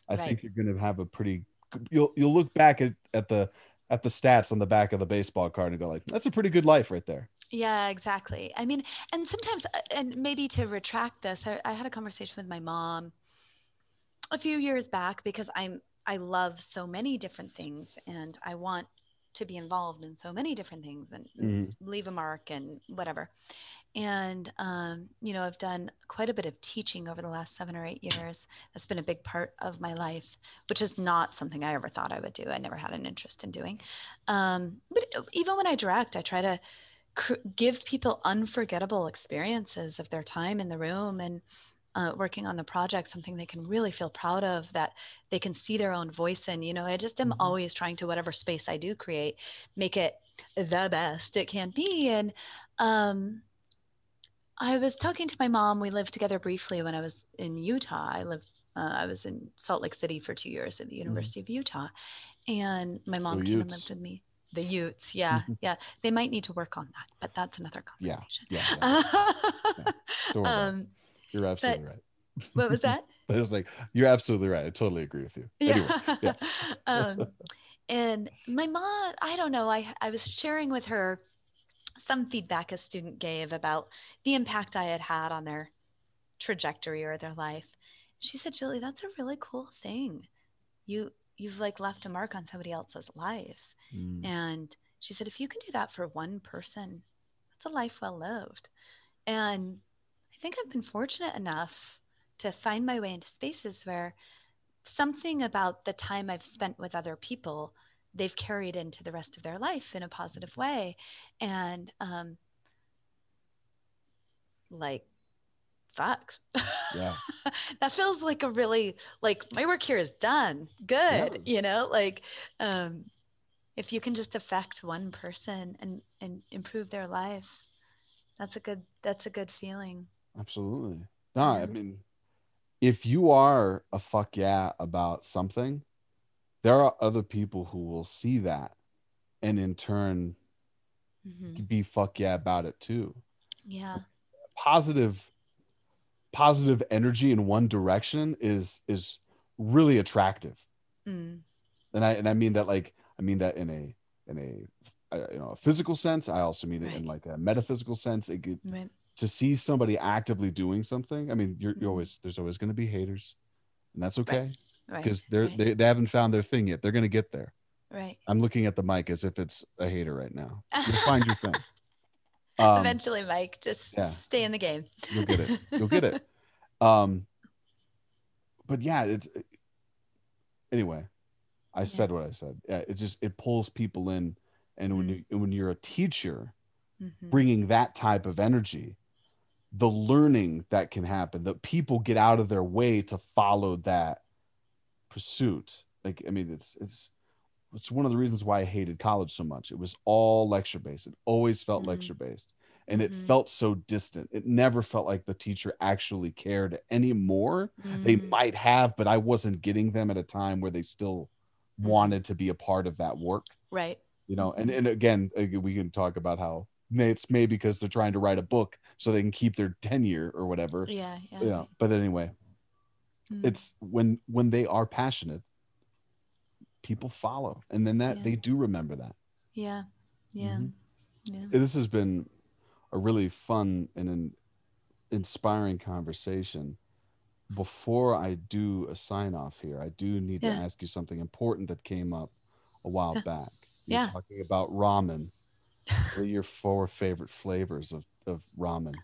i Right. think you're gonna have a pretty you'll you'll look back at, at the at the stats on the back of the baseball card and go like that's a pretty good life right there Yeah, exactly. I mean, and sometimes, uh, and maybe to retract this, I, I had a conversation with my mom a few years back because I'm I love so many different things and I want to be involved in so many different things and Mhm. leave a mark and whatever. And um, you know, I've done quite a bit of teaching over the last seven or eight years. That's been a big part of my life, which is not something I ever thought I would do. I never had an interest in doing. Um, but even when I direct, I try to cr- give people unforgettable experiences of their time in the room and uh, working on the project, something they can really feel proud of, that they can see their own voice in. You know, I just am Mhm. always trying to, whatever space I do create, make it the best it can be. And um, I was talking to my mom. We lived together briefly when I was in Utah. I lived. Uh, I was in Salt Lake City for two years at the University of Utah, and my mom Go came and lived with me. The Utes, yeah, Mhm. yeah. They might need to work on that, but that's another Yeah, conversation. yeah, yeah. <laughs> About it. um, you're absolutely right <laughs> what was that? but it was like you're absolutely right i totally agree with you anyway yeah. <laughs> um, and my mom, I don't know, I, I was sharing with her some feedback a student gave about the impact I had had on their trajectory or their life. She said, Julie, that's a really cool thing. You you've like left a mark on somebody else's life. Mm. And she said, if you can do that for one person, that's a life well lived. And think I've been fortunate enough to find my way into spaces where something about the time I've spent with other people, they've carried into the rest of their life in a positive way. And um, like, fuck. Yeah. <laughs> that feels like a really like my work here is done. Good. You know, like um if you can just affect one person and and improve their life, that's a good that's a good feeling. Absolutely. No, I mean, if you are a fuck yeah about something, there are other people who will see that and in turn mm-hmm. be fuck yeah about it too. Yeah. Positive positive energy in one direction is is really attractive. Mm. And I and I mean that like I mean that in a in a, a you know a physical sense. I also mean right. it in like a metaphysical sense. It, right. To see somebody actively doing something. I mean, you're, you're mm-hmm. always there's always going to be haters, and that's okay because right. they're right. they, they haven't found their thing yet. They're going to get there. Right. I'm looking at the mic as if it's a hater right now. You'll find your <laughs> thing. Um, Eventually, Mike, just yeah. stay in the game. You'll get it. You'll get it. <laughs> Um, but yeah, it's anyway. I yeah. said what I said. Yeah, it just it pulls people in, and mm-hmm. when you when you're a teacher, mm-hmm. bringing that type of energy, the learning that can happen, that people get out of their way to follow that pursuit. Like I mean, it's it's it's one of the reasons why I hated college so much. It was all lecture based. It always felt mm-hmm. lecture based. And mm-hmm. it felt so distant. It never felt like the teacher actually cared anymore. Mm-hmm. They might have, but I wasn't getting them at a time where they still mm-hmm. wanted to be a part of that work. Right. You know, and, and again, we can talk about how it's maybe because they're trying to write a book so they can keep their tenure or whatever. Yeah. Yeah. yeah. But anyway, mm. it's when when they are passionate people follow and then that yeah. they do remember that yeah yeah mm-hmm. yeah this has been a really fun and an inspiring conversation before i do a sign off here i do need yeah. to ask you something important that came up a while back you're yeah. talking about ramen what are your four favorite flavors of, of ramen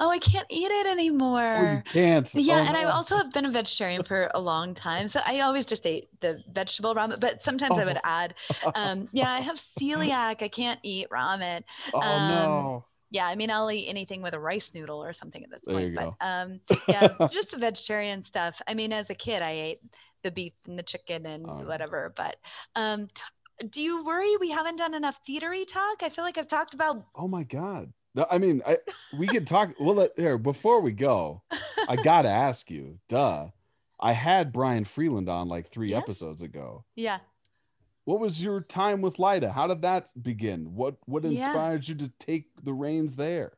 Oh, I can't eat it anymore. Oh, you can't. Yeah, oh, and I also have been a vegetarian for a long time, so I always just ate the vegetable ramen. But sometimes oh. I would oh. add, um, yeah, I have <laughs> celiac. I can't eat ramen. Oh um, no. Yeah, I mean, I'll eat anything with a rice noodle or something at this there point. But um, yeah, <laughs> just the vegetarian stuff. I mean, as a kid, I ate the beef and the chicken and oh, whatever. But um, do you worry we haven't done enough theatery talk? I feel like I've talked about. Oh my god. No, I mean, I, we can talk. Well, let, here before we go, I <laughs> gotta ask you. Duh, I had Brian Freeland on like three yeah. episodes ago. Yeah. What was your time with Lida? How did that begin? What what inspired yeah. you to take the reins there?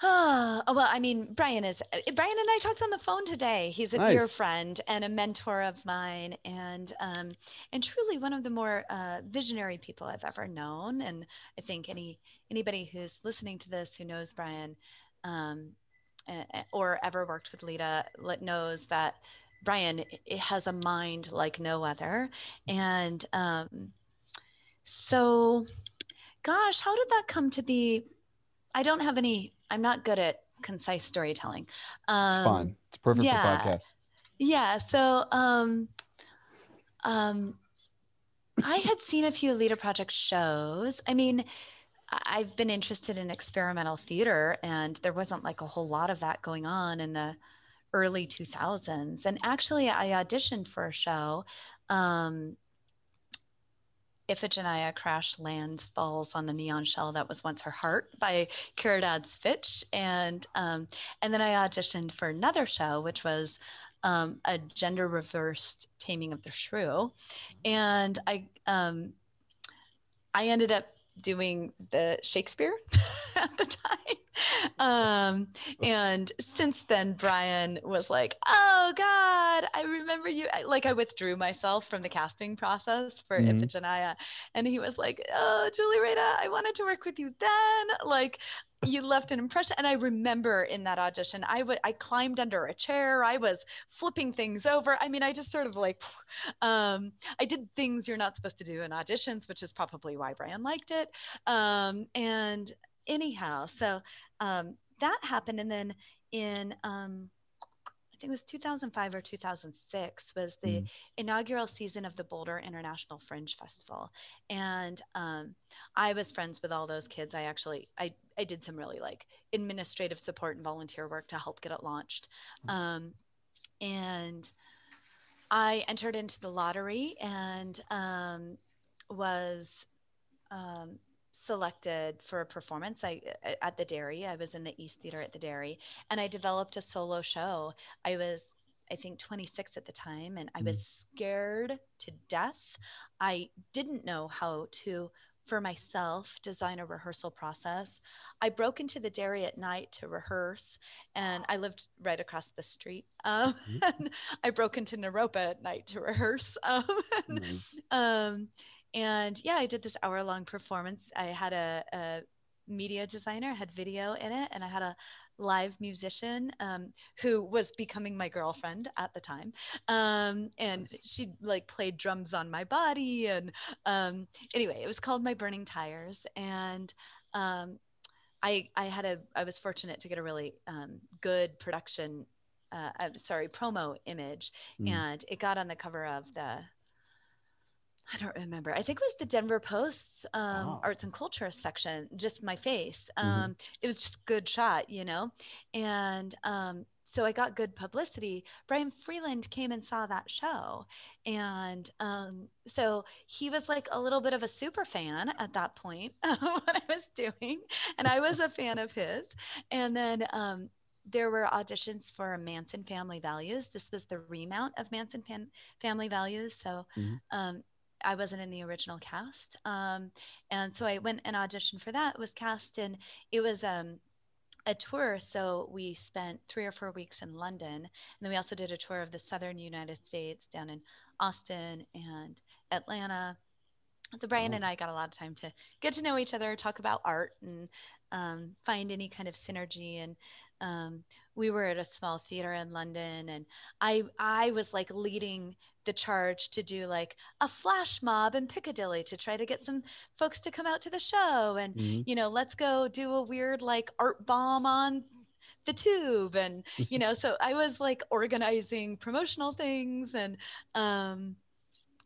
Oh, well, I mean, Brian is uh, Brian and I talked on the phone today. He's a nice. dear friend and a mentor of mine, and um, and truly one of the more uh, visionary people I've ever known. And I think any anybody who's listening to this who knows Brian, um, or ever worked with Lida knows that Brian has a mind like no other. And um, so, gosh, how did that come to be? I don't have any I'm not good at concise storytelling. Um, it's fine. It's perfect yeah, for podcasts. Yeah. So, um, um, I had seen a few Lida Project shows. I mean, I've been interested in experimental theater, and there wasn't like a whole lot of that going on in the early 2000s. And actually, I auditioned for a show um, Iphigenia crash lands, falls on the neon shell that was once her heart by Caridad Svich. And, um, and then I auditioned for another show, which was um, a gender reversed taming of the shrew. And I, um, I ended up doing the Shakespeare <laughs> at the time. Um, and since then, Brian was like, "Oh God, I remember you." Like I withdrew myself from the casting process for mm-hmm. Iphigenia, and he was like, "Oh, Julie Rada, I wanted to work with you then." Like you left an impression and i remember in that audition I would I climbed under a chair i was flipping things over i mean i just sort of like <sighs> um, i did things you're not supposed to do in auditions which is probably why brian liked it um, and anyhow so um, that happened and then in um, I think it was 2005 or 2006 was the mm. inaugural season of the Boulder International Fringe Festival, and um, I was friends with all those kids. I actually I I did some really like administrative support and volunteer work to help get it launched, nice. um, and I entered into the lottery and um, was um, selected for a performance I, at the dairy i was in the east theater at the dairy and i developed a solo show i was i think 26 at the time and i was mm. scared to death i didn't know how to for myself design a rehearsal process. I broke into the dairy at night to rehearse, and I lived right across the street. Um, mm-hmm. <laughs> and I broke into Naropa at night to rehearse. <laughs> Um, nice. um, and yeah, I did this hour long performance. I had a, a media designer, had video in it, and I had a live musician um, who was becoming my girlfriend at the time. Um, and nice. she like played drums on my body. And um, anyway, it was called My Burning Tires. And um, I, I had a, I was fortunate to get a really um, good production, uh, I'm sorry, promo image. Mm. And it got on the cover of the I don't remember. I think it was the Denver Post's um, oh. arts and culture section, just my face. Mm-hmm. Um, mm-hmm. It was just good shot, you know? And um, so I got good publicity. Brian Freeland came and saw that show. And um, so he was like a little bit of a super fan at that point <laughs> of what I was doing. And I was a fan of his. And then um, there were auditions for Manson Family Values. This was the remount of Manson Fam- Family Values. So mm-hmm. um, I wasn't in the original cast. Um, and so I went and auditioned for that, was cast, and it was um, a tour. So we spent three or four weeks in London. And then we also did a tour of the southern United States down in Austin and Atlanta. So Brian oh. and I got a lot of time to get to know each other, talk about art, and um, find any kind of synergy. And um, we were at a small theater in London, and I I was like leading the charge to do like a flash mob in Piccadilly to try to get some folks to come out to the show, and mm-hmm. you know let's go do a weird like art bomb on the tube, and you <laughs> know so I was like organizing promotional things and um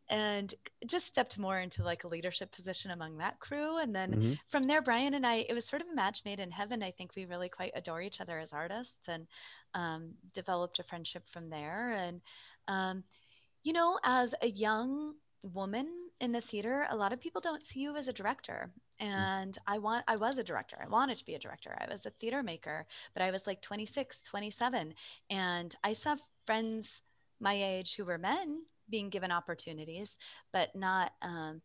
and just stepped more into like a leadership position among that crew and then mm-hmm. from there brian and i it was sort of a match made in heaven i think we really quite adore each other as artists and um, developed a friendship from there and um, you know as a young woman in the theater a lot of people don't see you as a director. Mm. and i want i was a director. I wanted to be a director. I was a theater maker but i was like 26 27 and i saw friends my age who were men being given opportunities, but not, um,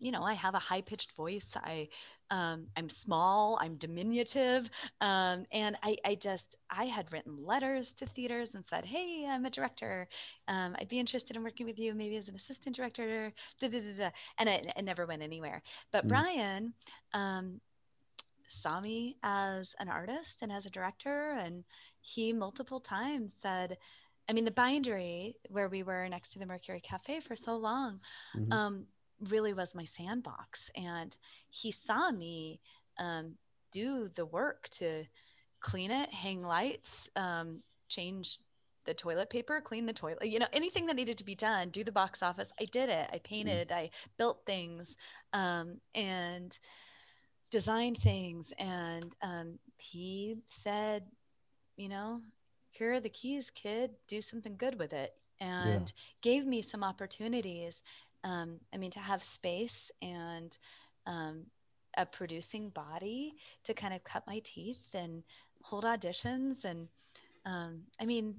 you know, I have a high pitched voice. I, um, I'm small, I'm diminutive. Um, and I, I just, I had written letters to theaters and said, Hey, I'm a director. Um, I'd be interested in working with you, maybe as an assistant director. Da, da, da, da. and it, it, never went anywhere. But mm. Brian, um, saw me as an artist and as a director and he multiple times said I mean, the bindery where we were next to the Mercury Cafe for so long mm-hmm. um, really was my sandbox. And he saw me um, do the work to clean it, hang lights, um, change the toilet paper, clean the toilet, you know, anything that needed to be done, do the box office. I did it. I mm. painted, mm. I built things um, and designed things. And um, he said, you know, here are the keys, kid, do something good with it. And yeah. gave me some opportunities. Um, I mean, to have space and um, a producing body to kind of cut my teeth and hold auditions. And um, I mean,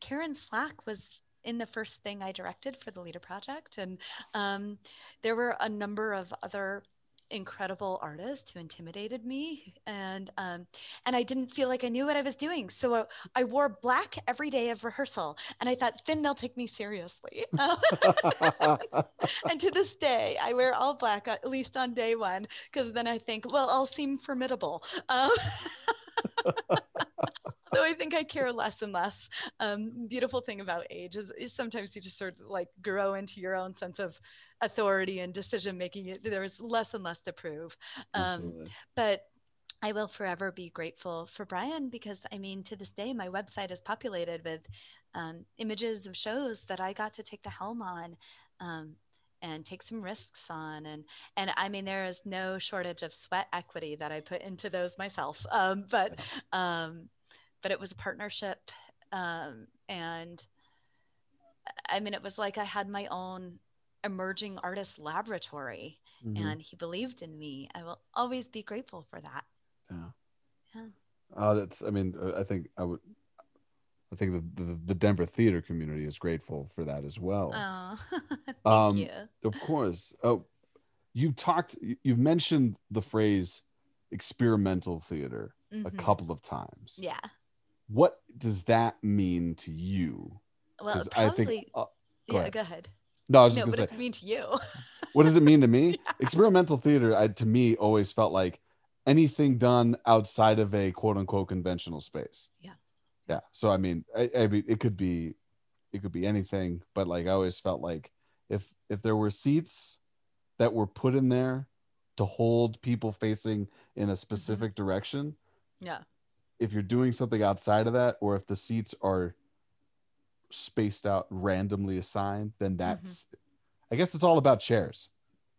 Karen Slack was in the first thing I directed for the Lida Project. And um, there were a number of other incredible artist who intimidated me and um, and I didn't feel like I knew what I was doing. So uh, I wore black every day of rehearsal and I thought then they'll take me seriously. <laughs> And to this day I wear all black at least on day one because then I think well I'll seem formidable. Um, <laughs> though I think I care less and less. Um, beautiful thing about age is, is sometimes you just sort of like grow into your own sense of authority and decision making. There's less and less to prove. Um, but I will forever be grateful for Brian because I mean, to this day, my website is populated with um, images of shows that I got to take the helm on. Um, and take some risks on and and i mean there is no shortage of sweat equity that i put into those myself um, but um, but it was a partnership um, and i mean it was like i had my own emerging artist laboratory mm-hmm. and he believed in me i will always be grateful for that yeah yeah uh, that's i mean uh, i think i would I think the, the, the Denver theater community is grateful for that as well. Oh, <laughs> thank um, you. Of course. Oh, you've talked, you've mentioned the phrase experimental theater mm-hmm. a couple of times. Yeah. What does that mean to you? Well, probably, I think. Uh, go yeah, ahead. go ahead. No, I was just no, gonna say. does it mean to you? <laughs> what does it mean to me? <laughs> yeah. Experimental theater, I, to me, always felt like anything done outside of a quote unquote conventional space. Yeah. Yeah. So I mean, I, I mean, it could be, it could be anything, but like I always felt like if if there were seats that were put in there to hold people facing in a mm-hmm. specific mm-hmm. direction. Yeah. If you're doing something outside of that, or if the seats are spaced out randomly assigned, then mm-hmm. that's mm-hmm. I guess it's all about chairs.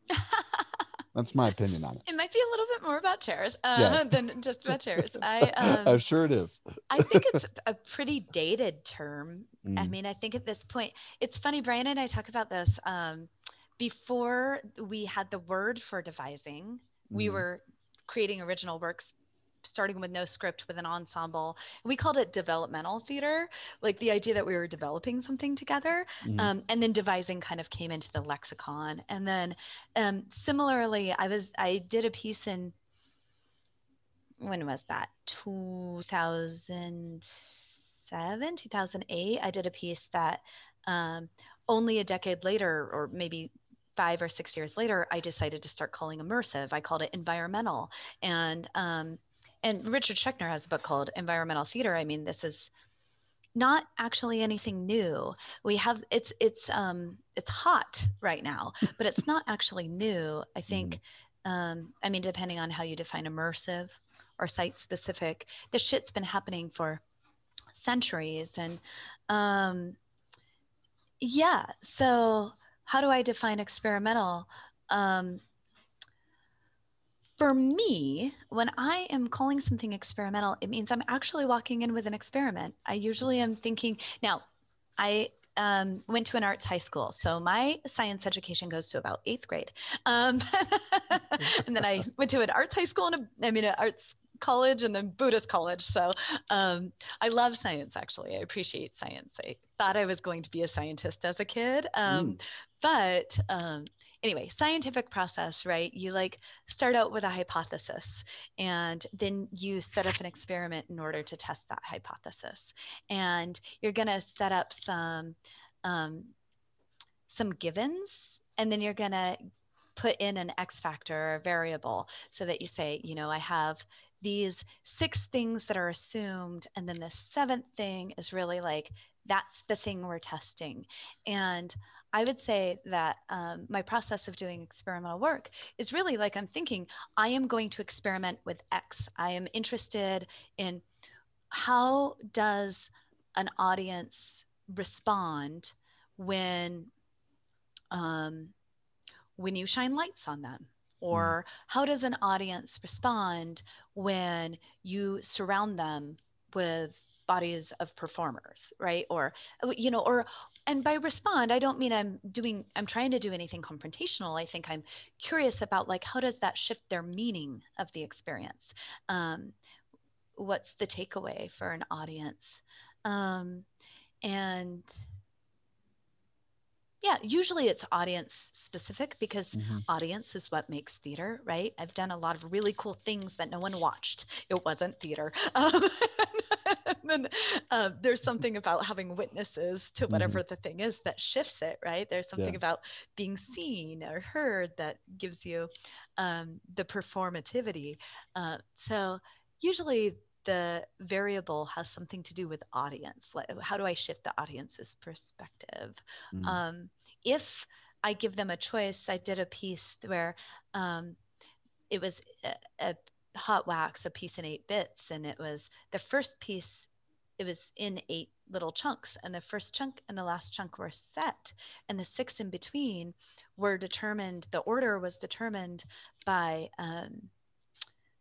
<laughs> that's my opinion on it. It might be a little bit more about chairs uh, yeah. <laughs> than just about chairs. I <laughs> um, I'm sure it is. I think it's a pretty dated term. Mm. I mean, I think at this point, it's funny. Brian and I talk about this. Um, before we had the word for devising, mm. we were creating original works starting with no script with an ensemble. We called it developmental theater, like the idea that we were developing something together. Mm-hmm. Um, and then devising kind of came into the lexicon. And then um, similarly, I was I did a piece in when was that? 2007, 2008. I did a piece that um, only a decade later, or maybe five or six years later, I decided to start calling immersive. I called it environmental. And um, and Richard Schechner has a book called Environmental Theater. I mean, this is not actually anything new. We have it's it's um it's hot right now, <laughs> but it's not actually new. I think mm. um I mean depending on how you define immersive or site specific, this shit's been happening for centuries and um yeah, so how do I define experimental? Um for me, when I am calling something experimental, it means I'm actually walking in with an experiment. I usually am thinking, now, I um, went to an arts high school. So my science education goes to about eighth grade. Um, <laughs> and then I went to an arts high school and a, I mean, an arts college and then Buddhist college. So um, I love science, actually. I appreciate science. I thought I was going to be a scientist as a kid. Um, mm. But um, anyway, scientific process, right? You like start out with a hypothesis and then you set up an experiment in order to test that hypothesis. And you're going to set up some um, some givens and then you're going to put in an X factor or a variable so that you say, you know, I have these six things that are assumed and then the seventh thing is really like that's the thing we're testing and I would say that um, my process of doing experimental work is really like I'm thinking, I am going to experiment with X. I am interested in how does an audience respond when um, when you shine lights on them or mm. how does an audience respond when you surround them with bodies of performers right or you know or and by respond i don't mean i'm doing i'm trying to do anything confrontational. I think i'm curious about like how does that shift their meaning of the experience? Um, what's the takeaway for an audience? Um, and yeah usually it's audience specific because mm-hmm. audience is what makes theater right? I've done a lot of really cool things that no one watched. It wasn't theater. <laughs> Um, <laughs> then uh, there's something about having witnesses to whatever mm-hmm. the thing is that shifts it right there's something yeah. about being seen or heard that gives you um, the performativity uh, so usually the variable has something to do with audience like how do i shift the audience's perspective mm-hmm. um, if i give them a choice i did a piece where um, it was a, a hot wax a piece in eight bits and it was the first piece it was in eight little chunks and the first chunk and the last chunk were set and the six in between were determined the order was determined by um,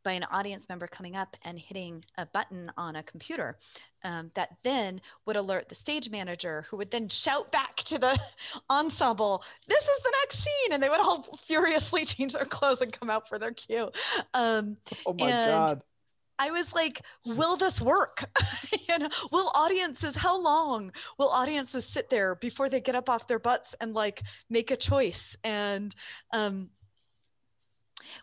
by an audience member coming up and hitting a button on a computer um, that then would alert the stage manager who would then shout back to the <laughs> ensemble this is the next scene! And they would all furiously <laughs> change their clothes and come out for their cue. Um, oh my god I was like, will this work? <laughs> you know, will audiences, how long will audiences sit there before they get up off their butts and like make a choice? And um,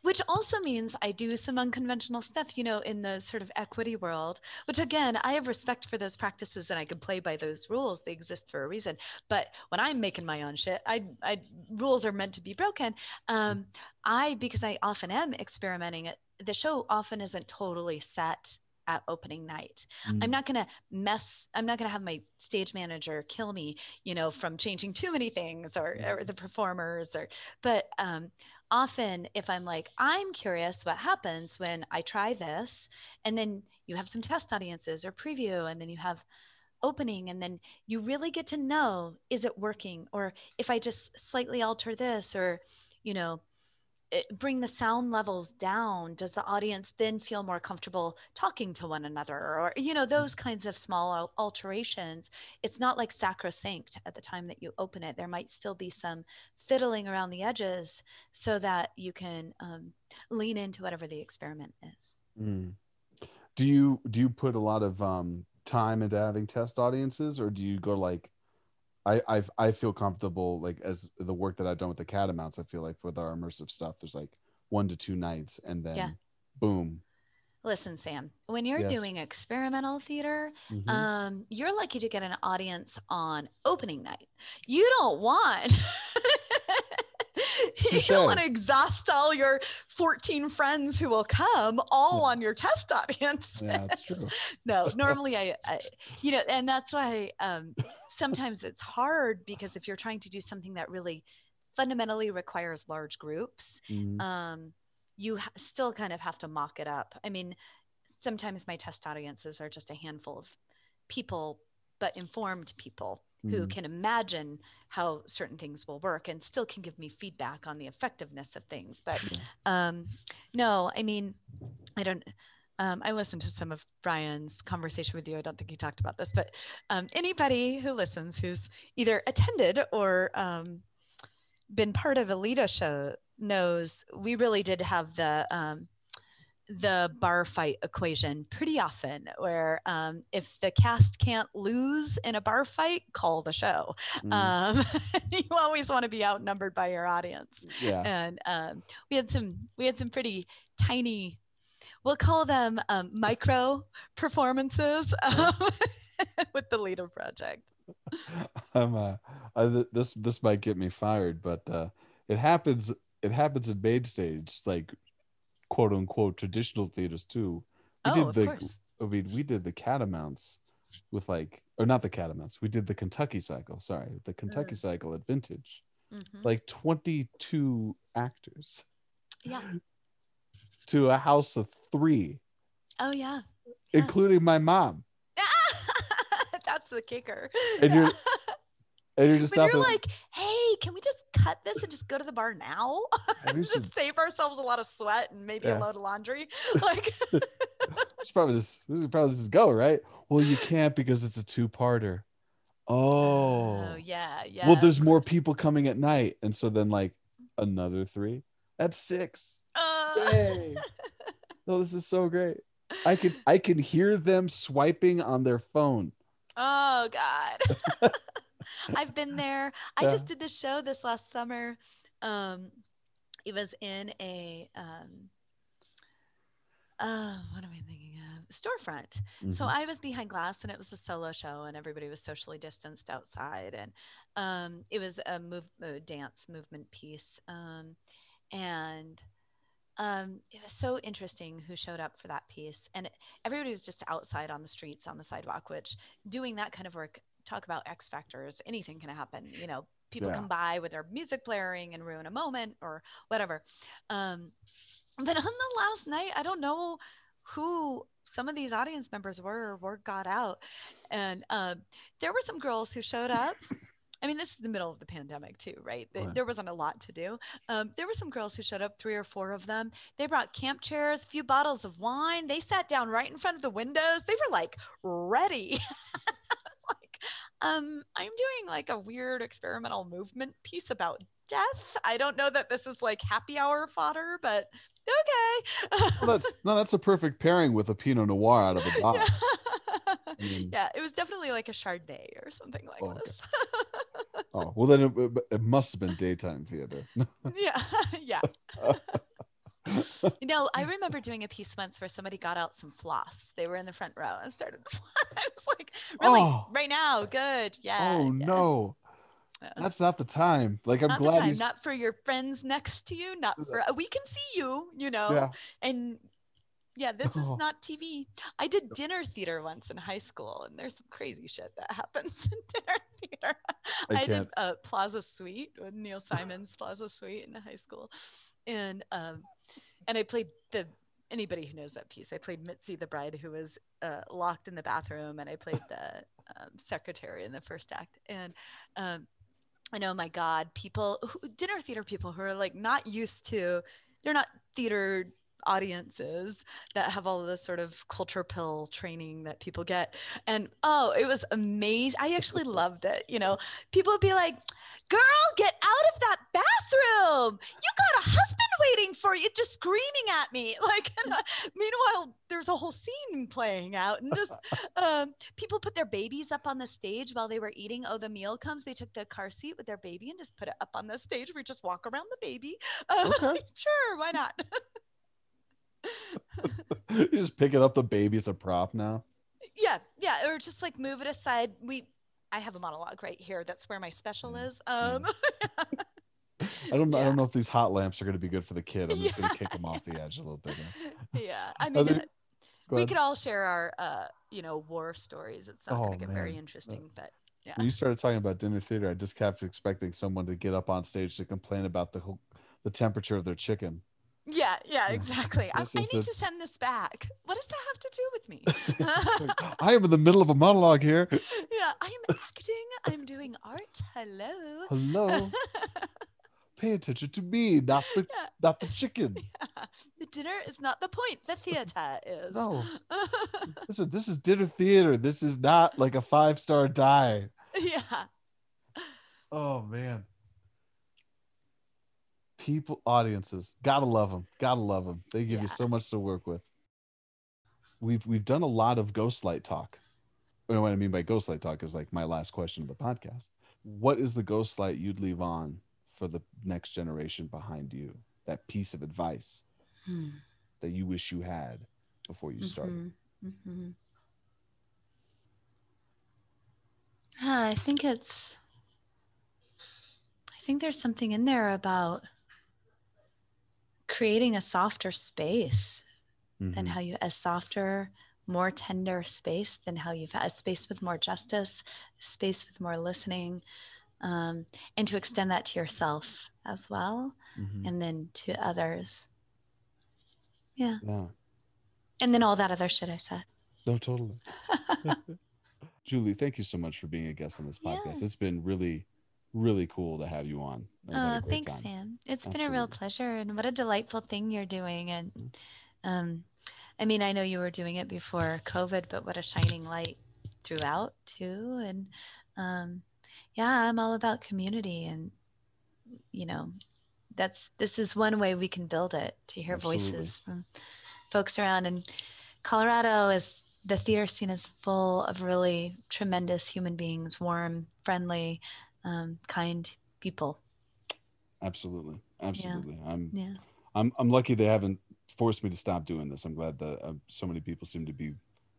which also means I do some unconventional stuff, you know, in the sort of equity world, which again, I have respect for those practices and I can play by those rules. They exist for a reason. But when I'm making my own shit, I, I rules are meant to be broken. Um, I, because I often am experimenting it, the show often isn't totally set at opening night. Mm. I'm not going to mess, I'm not going to have my stage manager kill me, you know, from changing too many things or, or the performers or, but um, often if I'm like, I'm curious what happens when I try this, and then you have some test audiences or preview, and then you have opening, and then you really get to know is it working? Or if I just slightly alter this, or, you know, bring the sound levels down does the audience then feel more comfortable talking to one another or you know those mm. kinds of small alterations it's not like sacrosanct at the time that you open it there might still be some fiddling around the edges so that you can um, lean into whatever the experiment is. Mm. Do you do you put a lot of um, time into having test audiences, or do you go like? I I've, I feel comfortable like as the work that I've done with the catamounts. I feel like with our immersive stuff, there's like one to two nights, and then yeah. boom, Listen, Sam, when you're yes. doing experimental theater, mm-hmm. um, you're lucky to get an audience on opening night. You don't want <laughs> you don't want to exhaust all your 14 friends who will come all yeah. on your test audience. yeah, that's true. <laughs> no, normally I, I, you know, and that's why um, sometimes it's hard because if you're trying to do something that really fundamentally requires large groups, mm-hmm. um, you ha- still kind of have to mock it up. I mean, sometimes my test audiences are just a handful of people, but informed people mm. who can imagine how certain things will work and still can give me feedback on the effectiveness of things. But um, no, I mean, I don't. Um, I listened to some of Brian's conversation with you. I don't think he talked about this, but um, anybody who listens who's either attended or um, been part of a Lida show knows we really did have the um, the bar fight equation pretty often where um, if the cast can't lose in a bar fight call the show mm. um, <laughs> you always want to be outnumbered by your audience yeah and um, we had some we had some pretty tiny we'll call them um, micro performances um, <laughs> with the Lida project <laughs> i'm uh I, this this might get me fired but uh it happens it happens in main stage like quote unquote traditional theaters too. We oh, did the course. I mean we did the catamounts with like or not the catamounts. We did the Kentucky cycle, sorry, the Kentucky mm. cycle at vintage. Mm-hmm. Like 22 actors. Yeah. <laughs> To a house of 3. Oh yeah. yeah. Including my mom. <laughs> That's the kicker. And you're <laughs> and you're just but you're like, hey, can we just cut this and just go to the bar now? <laughs> just should... save ourselves a lot of sweat and maybe yeah. a load of laundry. Like, it's probably just we probably just go right. Well, you can't because it's a two-parter. Oh. oh yeah, yeah. Well, there's more people coming at night, and so then like another three. That's six. Uh... Yay! Oh, this is so great. I can I can hear them swiping on their phone. Oh God. <laughs> <laughs> I've been there. I yeah. just did this show this last summer. Um, it was in a um, uh, what am I thinking of? Storefront. Mm-hmm. So I was behind glass and it was a solo show and everybody was socially distanced outside. And um, it was a move, a dance movement piece. Um, and um, it was so interesting who showed up for that piece. And everybody was just outside on the streets, on the sidewalk, which doing that kind of work talk about X factors, anything can happen. You know, people yeah. come by with their music blaring and ruin a moment or whatever. Um, but on the last night, I don't know who some of these audience members were or got out. And um, there were some girls who showed up. <laughs> I mean, this is the middle of the pandemic too, right? What? There wasn't a lot to do. Um, there were some girls who showed up, three or four of them. They brought camp chairs, a few bottles of wine. They sat down right in front of the windows. They were like ready. <laughs> um, I'm doing like a weird experimental movement piece about death. I don't know that this is like happy hour fodder, but okay. well, that's no, that's a perfect pairing with a Pinot Noir out of the <laughs> box. Yeah, I mean, yeah it was definitely like a Chardonnay or something like oh, this. Okay. Oh well, then it, it, must have been daytime theater. <laughs> yeah, <laughs> yeah. you know, I remember doing a piece once where somebody got out some floss. They were in the front row and started. <laughs> I was like, really, oh. right now, good, yeah. Oh yeah. no. That's not the time. Like I'm not glad not for your friends next to you. Not for we can see you, you know. Yeah. And yeah, this is <laughs> not TV. I did dinner theater once in high school, and there's some crazy shit that <laughs> happens in dinner theater. I, I did a Plaza Suite with Neil Simon's Plaza Suite in high school, and um, and I played the anybody who knows that piece. I played Mitzi the bride who was uh, locked in the bathroom, and I played the um, secretary in the first act. And um, I know, my God, people, who, dinner theater people who are like not used to, they're not theater audiences that have all of this sort of culture pill training that people get. And oh, it was amazing. I actually <laughs> loved it. You know, people would be like, girl, get out of that bathroom. You got a husband waiting for you, just screaming at me. <laughs> Like, uh, meanwhile, there's a whole scene playing out. And just <laughs> um, people put their babies up on the stage while they were eating. Oh, the meal comes. They took the car seat with their baby and just put it up on the stage. We just walk around the baby. Uh, okay. sure, why not? <laughs> You're just picking up the baby as a prop now. Yeah, yeah, or just like move it aside. We, I have a monologue right here. That's where my special is. Um, <laughs> I don't know. Yeah. I don't know if these hot lamps are going to be good for the kid. I'm just yeah. going to kick them off the edge a little bit. Yeah, I mean, there... we could all share our, uh, you know, war stories. It's not oh, going to get man. very interesting, uh, but yeah. When you started talking about dinner theater, I just kept expecting someone to get up on stage to complain about the whole, the temperature of their chicken. Yeah, yeah, exactly. I, I, need a... to send this back. What does that have to do with me? <laughs> I am in the middle of a monologue here. <laughs> Yeah, I am acting. I'm doing art. Hello. Hello. <laughs> Pay attention to me, not the yeah. not the chicken. Yeah. The dinner is not the point. The theater is. No. Listen, this is dinner theater. This is not like a five star die. Yeah. Oh man people audiences gotta love them gotta love them they give yeah. you so much to work with we've we've done a lot of ghostlight talk and what i mean by ghostlight talk is like my last question of the podcast what is the ghostlight you'd leave on for the next generation behind you that piece of advice hmm. that you wish you had before you started mm-hmm. Mm-hmm. Uh, i think it's i think there's something in there about creating a softer space mm-hmm. and how you a softer more tender space than how you've had a space with more justice space with more listening um, and to extend that to yourself as well mm-hmm. and then to others yeah yeah and then all that other shit i said no totally <laughs> julie thank you so much for being a guest on this podcast yeah. it's been really really cool to have you on. Oh, thanks, time. Sam. It's Absolutely. been a real pleasure, and what a delightful thing you're doing. And mm-hmm. um, I mean, I know you were doing it before COVID, but what a shining light throughout too. And um, yeah, I'm all about community, and you know, that's this is one way we can build it to hear Absolutely. voices from folks around. And Colorado is the theater scene is full of really tremendous human beings, warm, friendly, um, kind people. Absolutely, absolutely. Yeah. I'm, yeah. I'm, I'm lucky they haven't forced me to stop doing this. I'm glad that uh, so many people seem to be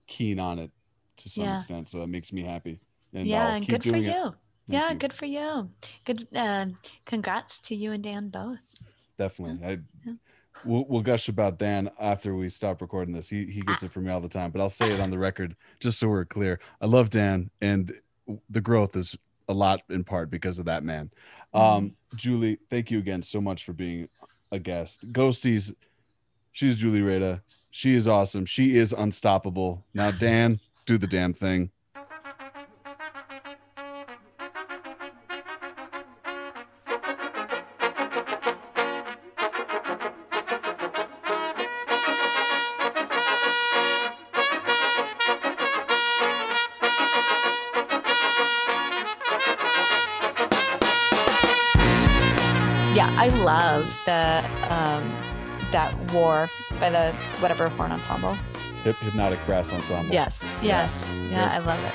keen on it to some yeah. extent. So that makes me happy. And yeah, and good for you. yeah, you. good for you. Good. Uh, congrats to you and Dan both. Definitely. I, We'll, we'll, gush about Dan after we stop recording this. He he gets it from me all the time, but I'll say it on the record just so we're clear. I love Dan, and the growth is a lot in part because of that man. Um, mm-hmm. Julie, thank you again so much for being a guest. Ghosties, she's Julie Rada. She is awesome. She is unstoppable. Now, Dan, do the damn thing. The um, that war by the whatever horn ensemble. Hip, hypnotic brass ensemble. Yes, yes, yeah, yeah I love it.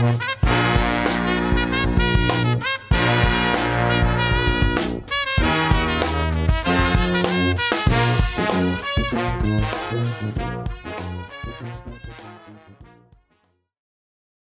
Mm-hmm.